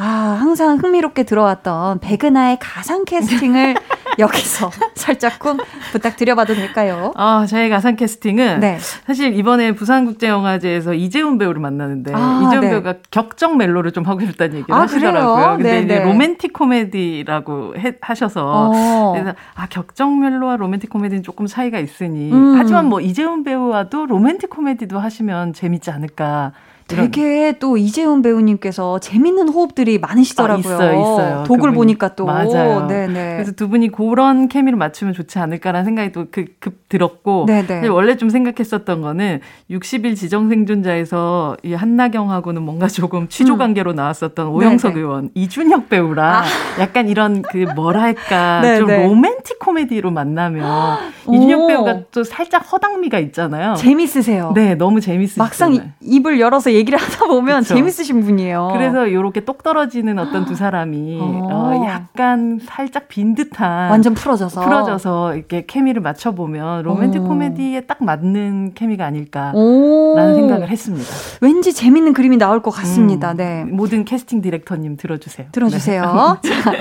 아, 항상 흥미롭게 들어왔던 백은하의 가상 캐스팅을 여기서 살짝 쿵 부탁드려봐도 될까요? 아, 저의 가상 캐스팅은 네. 사실 이번에 부산국제영화제에서 이제훈 배우를 만났는데 아, 이제훈 네. 배우가 격정 멜로를 좀 하고 싶다는 얘기를 아, 하시더라고요. 그래요? 근데 네, 이제 네. 로맨틱 코미디라고 해, 하셔서 어. 그래서 아, 격정 멜로와 로맨틱 코미디는 조금 차이가 있으니 음. 하지만 뭐 이제훈 배우와도 로맨틱 코미디도 하시면 재밌지 않을까 되게 또 이재훈 배우님께서 재밌는 호흡들이 많으시더라고요. 아, 있어요, 있어요. 독을 그분이. 보니까 또 맞아요. 네네. 그래서 두 분이 그런 케미를 맞추면 좋지 않을까라는 생각이 또 그, 급 들었고 네네. 원래 좀 생각했었던 거는 60일 지정 생존자에서 이 한나경하고는 뭔가 조금 취조 음. 관계로 음. 나왔었던 오영석 네네. 의원, 이준혁 배우라 아. 약간 이런 그 뭐랄까 좀 로맨틱 코미디로 만나면 이준혁 배우가 또 살짝 허당미가 있잖아요. 재밌으세요. 네, 너무 재밌으시죠. 막상 입을 열어서 얘기를 하다 보면 그쵸. 재밌으신 분이에요. 그래서 이렇게 똑 떨어지는 어떤 두 사람이 어. 어, 약간 살짝 빈 듯한 완전 풀어져서 풀어져서 이렇게 케미를 맞춰 보면 로맨틱 오. 코미디에 딱 맞는 케미가 아닐까라는 생각을 했습니다. 왠지 재밌는 그림이 나올 것 같습니다. 음, 네. 모든 캐스팅 디렉터님 들어주세요. 들어주세요. 네. 자,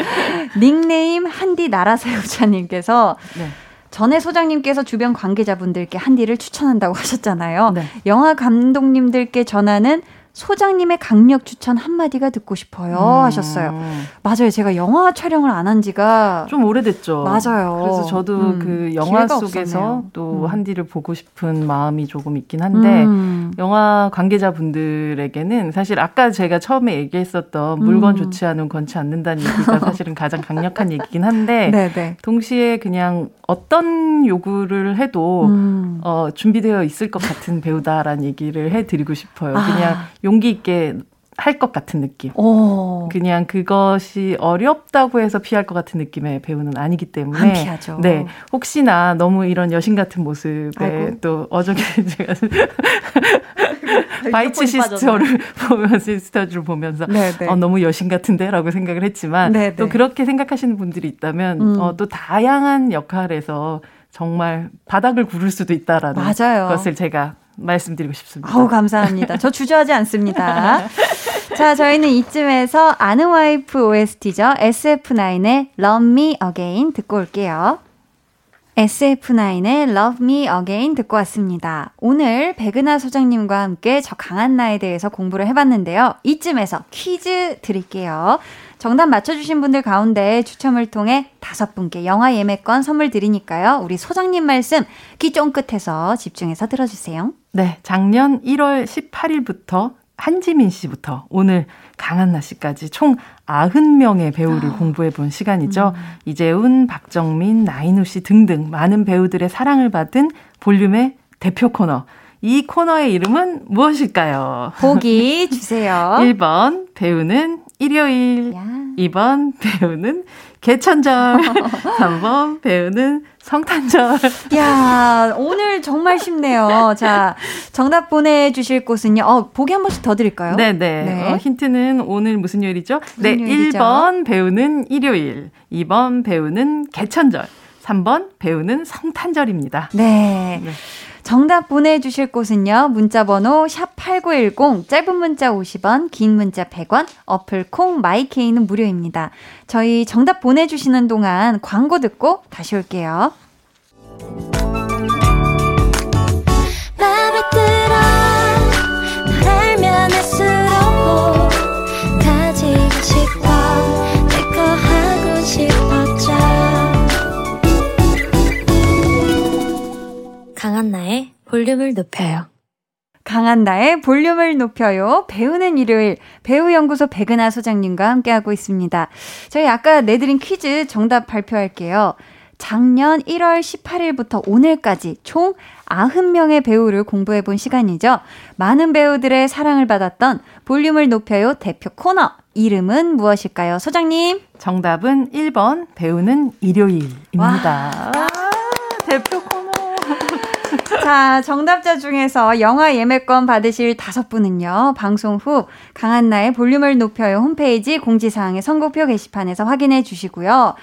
닉네임 한디 나라새우자님께서 네. 전에 소장님께서 주변 관계자분들께 한디를 추천한다고 하셨잖아요. 네. 영화 감독님들께 전하는 소장님의 강력 추천 한마디가 듣고 싶어요 음. 하셨어요. 맞아요. 제가 영화 촬영을 안 한 지가 좀 오래됐죠. 맞아요. 그래서 저도 음. 그 영화 속에서. 또 음. 한디를 보고 싶은 마음이 조금 있긴 한데 음. 영화 관계자분들에게는 사실 아까 제가 처음에 얘기했었던 물건 음. 좋지 않으면 건치 않는다는 얘기가 사실은 가장 강력한 얘기긴 한데 네네. 동시에 그냥 어떤 요구를 해도 음. 어, 준비되어 있을 것 같은 배우다라는 얘기를 해드리고 싶어요. 아. 그냥 용기 있게 할 것 같은 느낌. 오. 그냥 그것이 어렵다고 해서 피할 것 같은 느낌의 배우는 아니기 때문에. 피하죠. 네. 혹시나 너무 이런 여신 같은 모습에 아이고. 또 어저께 제가 바이츠 시스터를 보면서 시스터를 보면서 네, 네. 어, 너무 여신 같은데라고 생각을 했지만 네네. 또 네. 그렇게 생각하시는 분들이 있다면 음. 어, 또 다양한 역할에서 정말 바닥을 구를 수도 있다라는 맞아요. 것을 제가 말씀드리고 싶습니다. 아우, 감사합니다. 저 주저하지 않습니다. 자, 저희는 이쯤에서 아는 와이프 OST죠. SF9의 Love Me Again 듣고 올게요. SF9의 Love Me Again 듣고 왔습니다. 오늘 백은하 소장님과 함께 저 강한나에 대해서 공부를 해봤는데요. 이쯤에서 퀴즈 드릴게요. 정답 맞춰주신 분들 가운데 추첨을 통해 다섯 분께 영화 예매권 선물 드리니까요. 우리 소장님 말씀 귀 쫑긋해서 집중해서 들어주세요. 네, 작년 1월 18일부터 한지민 씨부터 오늘 강한나 씨까지 총 90명의 배우를 아. 공부해 본 시간이죠. 음. 이재훈, 박정민, 나인우 씨 등등 많은 배우들의 사랑을 받은 볼륨의 대표 코너. 이 코너의 이름은 무엇일까요? 보기 주세요. 1번 배우는 일요일. 야. 2번 배우는 개천절. 3번 배우는 성탄절. 야, 오늘 정말 쉽네요. 자, 정답 보내주실 곳은요. 어, 보기 한 번씩 더 드릴까요? 네네. 네. 네. 어, 힌트는 오늘 무슨 요일이죠? 무슨 네, 요일이죠? 1번 배우는 일요일. 2번 배우는 개천절. 3번 배우는 성탄절입니다. 네. 네. 정답 보내주실 곳은요. 문자번호 샵8910, 짧은 문자 50원, 긴 문자 100원, 어플 콩 마이케이는 무료입니다. 저희 정답 보내주시는 동안 광고 듣고 다시 올게요. 강한나의 볼륨을 높여요. 강한나의 볼륨을 높여요. 배우는 일요일 배우연구소 백은하 소장님과 함께하고 있습니다. 저희 아까 내드린 퀴즈 정답 발표할게요. 작년 1월 18일부터 오늘까지 총 90명의 배우를 공부해 본 시간이죠. 많은 배우들의 사랑을 받았던 볼륨을 높여요 대표 코너. 이름은 무엇일까요? 소장님. 정답은 1번 배우는 일요일입니다. 와. 대표 코너. 자, 정답자 중에서 영화 예매권 받으실 다섯 분은요, 방송 후 강한나의 볼륨을 높여요 홈페이지 공지사항의 선곡표 게시판에서 확인해 주시고요.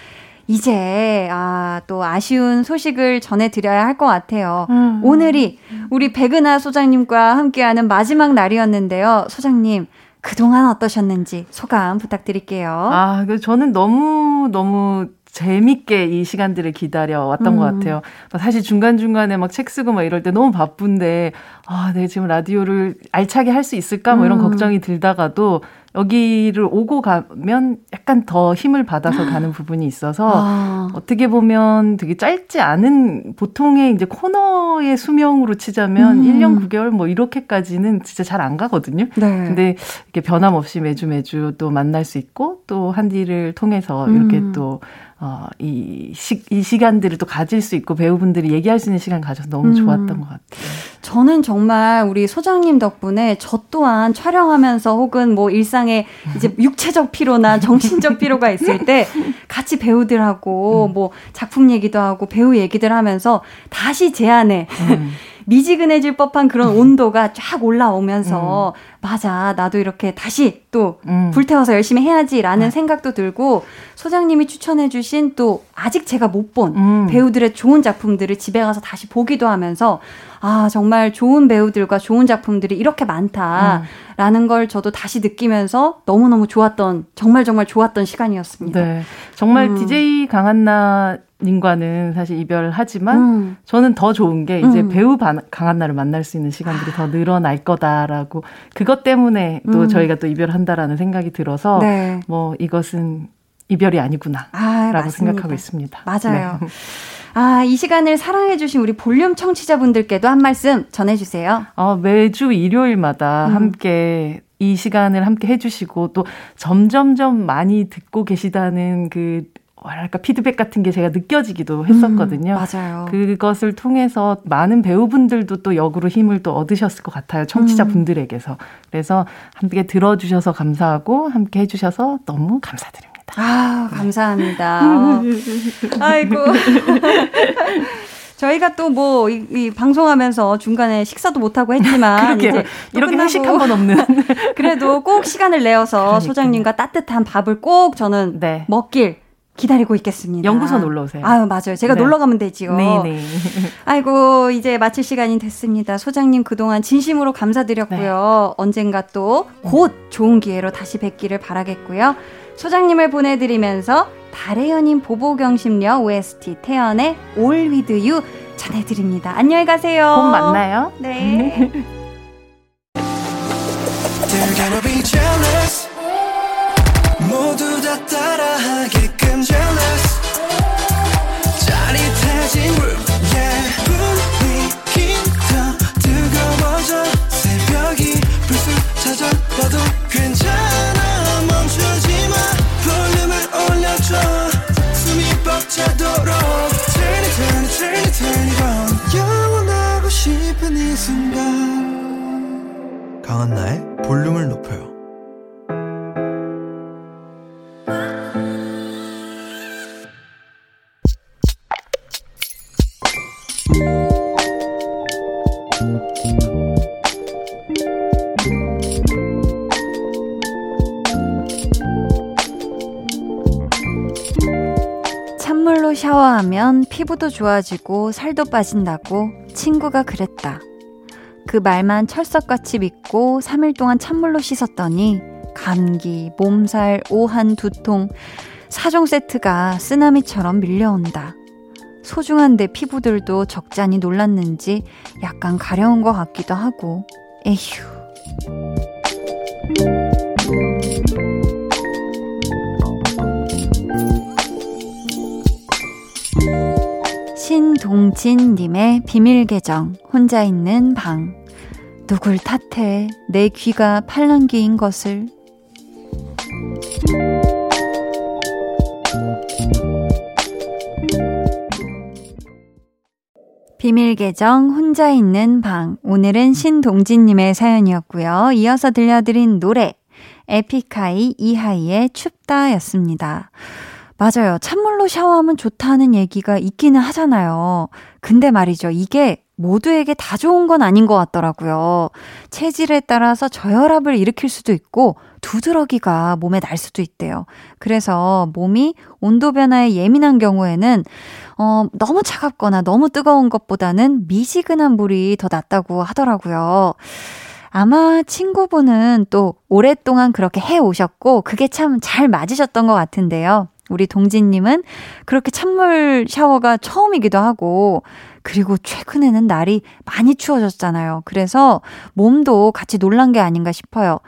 이제, 아, 또 아쉬운 소식을 전해드려야 할 것 같아요. 음. 오늘이 우리 백은하 소장님과 함께하는 마지막 날이었는데요. 소장님, 그동안 어떠셨는지 소감 부탁드릴게요. 아, 그 저는 너무, 너무 재밌게 이 시간들을 기다려 왔던 음. 것 같아요. 사실 중간중간에 막 책 쓰고 막 이럴 때 너무 바쁜데, 아, 내가 지금 라디오를 알차게 할 수 있을까? 뭐 이런 음. 걱정이 들다가도 여기를 오고 가면 약간 더 힘을 받아서 가는 부분이 있어서 아. 어떻게 보면 되게 짧지 않은 보통의 이제 코너의 수명으로 치자면 음. 1년 9개월 뭐 이렇게까지는 진짜 잘 안 가거든요. 네. 근데 이렇게 변함없이 매주 매주 또 만날 수 있고 또 한디를 통해서 이렇게 음. 또 어, 이, 시, 이 시간들을 또 가질 수 있고 배우분들이 얘기할 수 있는 시간 가져서 너무 음. 좋았던 것 같아요. 저는 정말 우리 소장님 덕분에 저 또한 촬영하면서 혹은 뭐 일상에 이제 육체적 피로나 정신적 피로가 있을 때 같이 배우들하고 음. 뭐 작품 얘기도 하고 배우 얘기들 하면서 다시 제 안에 음. 미지근해질 법한 그런 음. 온도가 쫙 올라오면서 음. 맞아 나도 이렇게 다시 또 음. 불태워서 열심히 해야지라는 네. 생각도 들고 소장님이 추천해주신 또 아직 제가 못본 음. 배우들의 좋은 작품들을 집에 가서 다시 보기도 하면서 아 정말 좋은 배우들과 좋은 작품들이 이렇게 많다라는 음. 걸 저도 다시 느끼면서 너무 너무 좋았던 정말 정말 좋았던 시간이었습니다. 네, 정말 DJ 음. 강한나 님과는 사실 이별하지만 음. 저는 더 좋은 게 이제 음. 배우 강한나를 만날 수 있는 시간들이 더 늘어날 거다라고 그것 때문에 또 음. 저희가 또 이별한다라는 생각이 들어서 네. 뭐 이것은 이별이 아니구나라고 아, 생각하고 있습니다. 맞아요. 네. 아, 이 시간을 사랑해주신 우리 볼륨 청취자분들께도 한 말씀 전해주세요. 어, 매주 일요일마다 음. 함께 이 시간을 함께 해주시고 또 점점점 많이 듣고 계시다는 그 뭐랄까 피드백 같은 게 제가 느껴지기도 했었거든요. 음, 맞아요. 그것을 통해서 많은 배우분들도 또 역으로 힘을 또 얻으셨을 것 같아요. 청취자분들에게서. 음. 그래서 함께 들어주셔서 감사하고 함께 해주셔서 너무 감사드립니다. 아, 감사합니다. 아이고. 저희가 또 뭐 이 방송하면서 중간에 식사도 못 하고 했지만 이제 이렇게 회식 한 번 없는 그래도 꼭 시간을 내어서 그러니까. 소장님과 따뜻한 밥을 꼭 저는 네. 먹길 기다리고 있겠습니다. 연구소 놀러 오세요. 아유, 맞아요. 제가 네. 놀러 가면 되지요. 네네. 아이고, 이제 마칠 시간이 됐습니다. 소장님 그동안 진심으로 감사드렸고요. 네. 언젠가 또 곧 좋은 기회로 다시 뵙기를 바라겠고요. 소장님을 보내드리면서 달의 연인 보보경심녀 OST 태연의 All With You 전해드립니다. 안녕히 가세요. 곧 만나요. 네. 모두 다 따라하게끔 jealous 샤워하면 피부도 좋아지고 살도 빠진다고 친구가 그랬다. 그 말만 철석같이 믿고 3일 동안 찬물로 씻었더니 감기, 몸살, 오한, 두통, 4종 세트가 쓰나미처럼 밀려온다. 소중한 내 피부들도 적잖이 놀랐는지 약간 가려운 것 같기도 하고, 에휴. 신동진님의 비밀 계정, 혼자 있는 방. 누굴 탓해, 내 귀가 팔랑귀인 것을. 비밀 계정 혼자 있는 방. 오늘은 신동진님의 사연이었고요. 이어서 들려드린 노래 에픽하이 이하이의 춥다 였습니다. 맞아요. 찬물로 샤워하면 좋다는 얘기가 있기는 하잖아요. 근데 말이죠. 이게 모두에게 다 좋은 건 아닌 것 같더라고요. 체질에 따라서 저혈압을 일으킬 수도 있고 두드러기가 몸에 날 수도 있대요. 그래서 몸이 온도 변화에 예민한 경우에는 어, 너무 차갑거나 너무 뜨거운 것보다는 미지근한 물이 더 낫다고 하더라고요. 아마 친구분은 또 오랫동안 그렇게 해 오셨고 그게 참 잘 맞으셨던 것 같은데요. 우리 동진님은 그렇게 찬물 샤워가 처음이기도 하고, 그리고 최근에는 날이 많이 추워졌잖아요. 그래서 몸도 같이 놀란 게 아닌가 싶어요.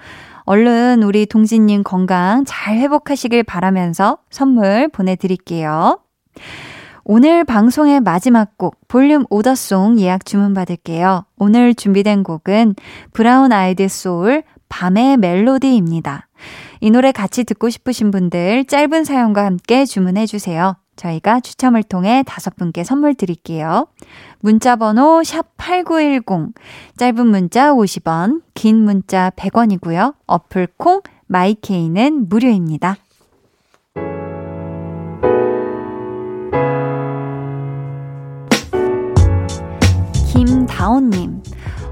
얼른 우리 동진님 건강 잘 회복하시길 바라면서 선물 보내드릴게요. 오늘 방송의 마지막 곡 볼륨 오더송 예약 주문 받을게요. 오늘 준비된 곡은 브라운 아이드 소울 밤의 멜로디입니다. 이 노래 같이 듣고 싶으신 분들 짧은 사연과 함께 주문해 주세요. 저희가 추첨을 통해 다섯 분께 선물 드릴게요. 문자 번호 샵8910 짧은 문자 50원, 긴 문자 100원이고요. 어플 콩 마이케이는 무료입니다. 김다온 님,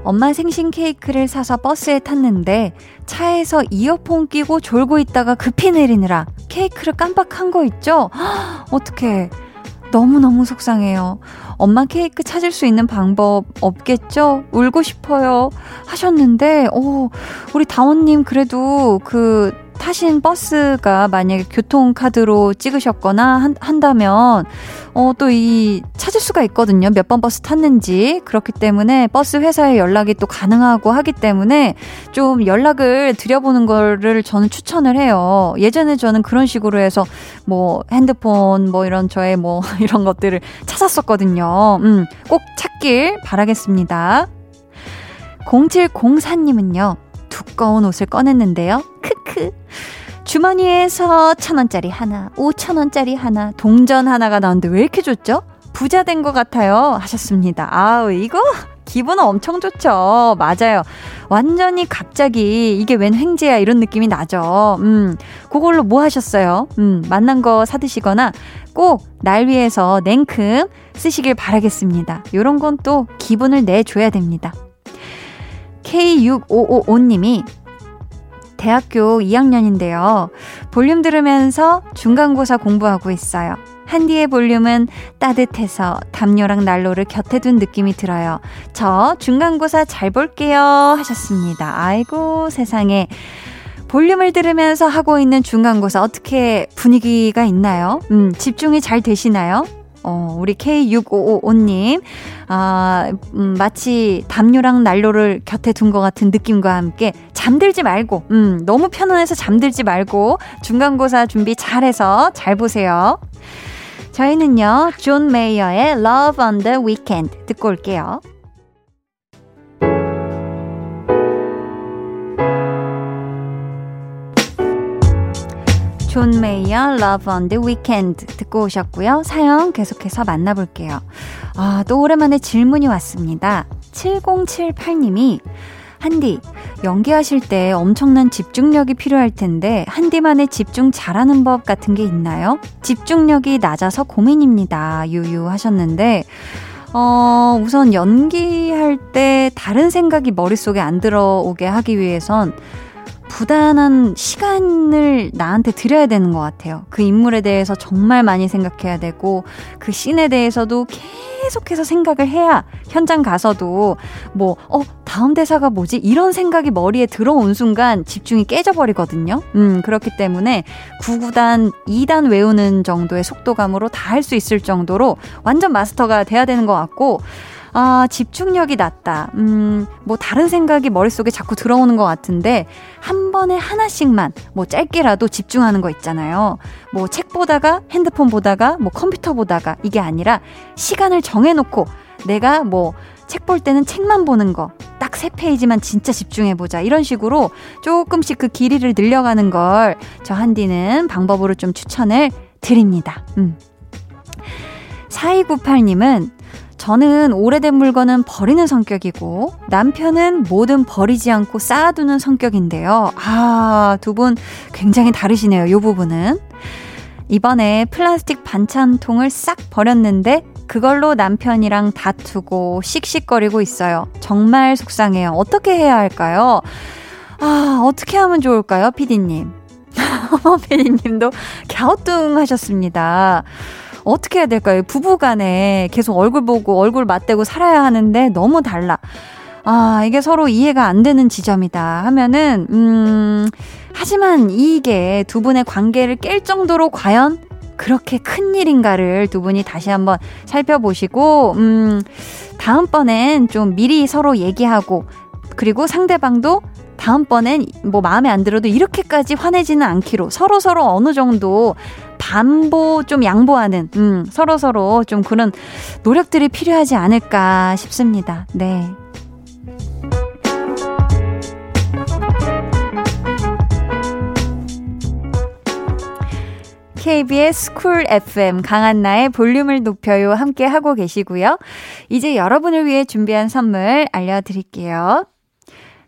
엄마 생신 케이크를 사서 버스에 탔는데 차에서 이어폰 끼고 졸고 있다가 급히 내리느라 케이크를 깜빡한 거 있죠? 어떡해. 너무너무 속상해요. 엄마 케이크 찾을 수 있는 방법 없겠죠? 울고 싶어요. 하셨는데, 오, 우리 다원님 그래도 그 타신 버스가 만약에 교통카드로 찍으셨거나 한, 한다면, 어, 또 이, 찾을 수가 있거든요. 몇 번 버스 탔는지. 그렇기 때문에 버스 회사에 연락이 또 가능하고 하기 때문에 좀 연락을 드려보는 거를 저는 추천을 해요. 예전에 저는 그런 식으로 해서 뭐 핸드폰 뭐 이런 저의 뭐 이런 것들을 찾았었거든요. 음, 꼭 찾길 바라겠습니다. 0704님은요. 두꺼운 옷을 꺼냈는데요. 크크. 주머니에서 천 원짜리 하나, 오천 원짜리 하나, 동전 하나가 나왔는데 왜 이렇게 좋죠? 부자 된 것 같아요. 하셨습니다. 아우, 이거 기분은 엄청 좋죠. 맞아요. 완전히 갑자기 이게 웬 횡재야 이런 느낌이 나죠. 음, 그걸로 뭐 하셨어요? 음, 만난 거 사드시거나 꼭 날 위해서 냉큼 쓰시길 바라겠습니다. 요런 건 또 기분을 내줘야 됩니다. K6555님이 대학교 2학년인데요. 볼륨 들으면서 중간고사 공부하고 있어요. 한디의 볼륨은 따뜻해서 담요랑 난로를 곁에 둔 느낌이 들어요. 저 중간고사 잘 볼게요. 하셨습니다. 아이고, 세상에. 볼륨을 들으면서 하고 있는 중간고사 어떻게 분위기가 있나요? 음, 집중이 잘 되시나요? 어, 우리 K6555님, 아, 음, 마치 담요랑 난로를 곁에 둔 것 같은 느낌과 함께 잠들지 말고, 음, 너무 편안해서 잠들지 말고 중간고사 준비 잘해서 잘 보세요. 저희는요, 존 메이어의 Love on the Weekend 듣고 올게요. 존 메이어 Love on the Weekend 듣고 오셨고요. 사연 계속해서 만나볼게요. 아, 또 오랜만에 질문이 왔습니다. 7078님이 한디, 연기하실 때 엄청난 집중력이 필요할 텐데, 한디만의 집중 잘하는 법 같은 게 있나요? 집중력이 낮아서 고민입니다. 유유 하셨는데, 어, 우선 연기할 때 다른 생각이 머릿속에 안 들어오게 하기 위해선 부단한 시간을 나한테 드려야 되는 것 같아요. 그 인물에 대해서 정말 많이 생각해야 되고, 그 씬에 대해서도 계속해서 생각을 해야 현장 가서도 뭐, 어, 다음 대사가 뭐지? 이런 생각이 머리에 들어온 순간 집중이 깨져버리거든요. 음, 그렇기 때문에 9구단, 2단 외우는 정도의 속도감으로 다 할 수 있을 정도로 완전 마스터가 돼야 되는 것 같고, 아, 집중력이 낮다. 음, 뭐 다른 생각이 머릿속에 자꾸 들어오는 것 같은데, 한 번에 하나씩만, 뭐 짧게라도 집중하는 거 있잖아요. 뭐 책 보다가, 핸드폰 보다가, 뭐 컴퓨터 보다가, 이게 아니라 시간을 정해놓고, 내가 뭐, 책 볼 때는 책만 보는 거, 딱 세 페이지만 진짜 집중해보자. 이런 식으로 조금씩 그 길이를 늘려가는 걸 저 한디는 방법으로 좀 추천을 드립니다. 음. 4298님은 저는 오래된 물건은 버리는 성격이고 남편은 뭐든 버리지 않고 쌓아두는 성격인데요. 아, 두 분 굉장히 다르시네요. 요 부분은. 이번에 플라스틱 반찬통을 싹 버렸는데 그걸로 남편이랑 다투고 씩씩거리고 있어요. 정말 속상해요. 어떻게 해야 할까요? 아, 어떻게 하면 좋을까요, 피디님? 피디님도 갸우뚱 하셨습니다. 어떻게 해야 될까요? 부부 간에 계속 얼굴 보고 얼굴 맞대고 살아야 하는데 너무 달라. 아, 이게 서로 이해가 안 되는 지점이다 하면은, 음, 하지만 이게 두 분의 관계를 깰 정도로 과연 그렇게 큰 일인가를 두 분이 다시 한번 살펴보시고, 음, 다음번엔 좀 미리 서로 얘기하고, 그리고 상대방도 다음번엔 뭐 마음에 안 들어도 이렇게까지 화내지는 않기로 서로 서로 어느 정도 반보 좀 양보하는 음, 서로 서로 좀 그런 노력들이 필요하지 않을까 싶습니다. 네. KBS 쿨 FM 강한나의 볼륨을 높여요 함께 하고 계시고요. 이제 여러분을 위해 준비한 선물 알려드릴게요.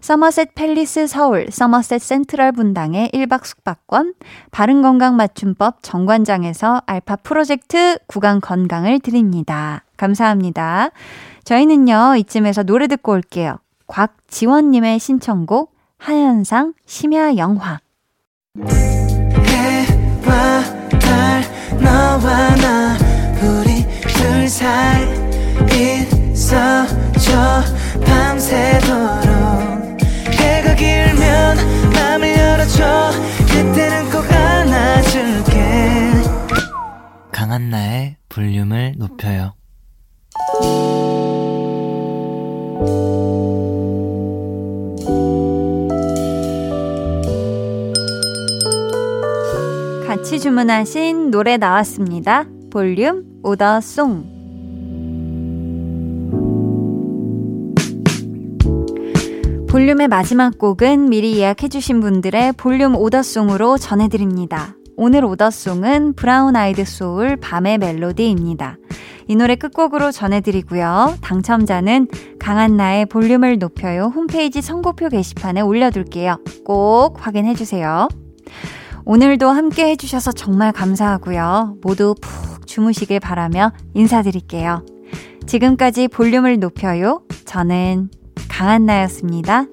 서머셋 팰리스 서울, 서머셋 센트럴 분당의 1박 숙박권, 바른건강 맞춤법 정관장에서 알파 프로젝트 구강 건강을 드립니다. 감사합니다. 저희는요, 이쯤에서 노래 듣고 올게요. 곽지원님의 신청곡, 하현상 심야 영화 해와 달 너와 나 우리 둘 사이 있어줘 밤새도록 길면 맘을 열어줘 그때는 꼭 안아줄게 강한나의 볼륨을 높여요 같이 주문하신 노래 나왔습니다. 볼륨 오더송. 볼륨의 마지막 곡은 미리 예약해주신 분들의 볼륨 오더송으로 전해드립니다. 오늘 오더송은 브라운 아이드 소울 밤의 멜로디입니다. 이 노래 끝곡으로 전해드리고요. 당첨자는 강한나의 볼륨을 높여요 홈페이지 선곡표 게시판에 올려둘게요. 꼭 확인해주세요. 오늘도 함께 해주셔서 정말 감사하고요. 모두 푹 주무시길 바라며 인사드릴게요. 지금까지 볼륨을 높여요. 저는 강한나였습니다.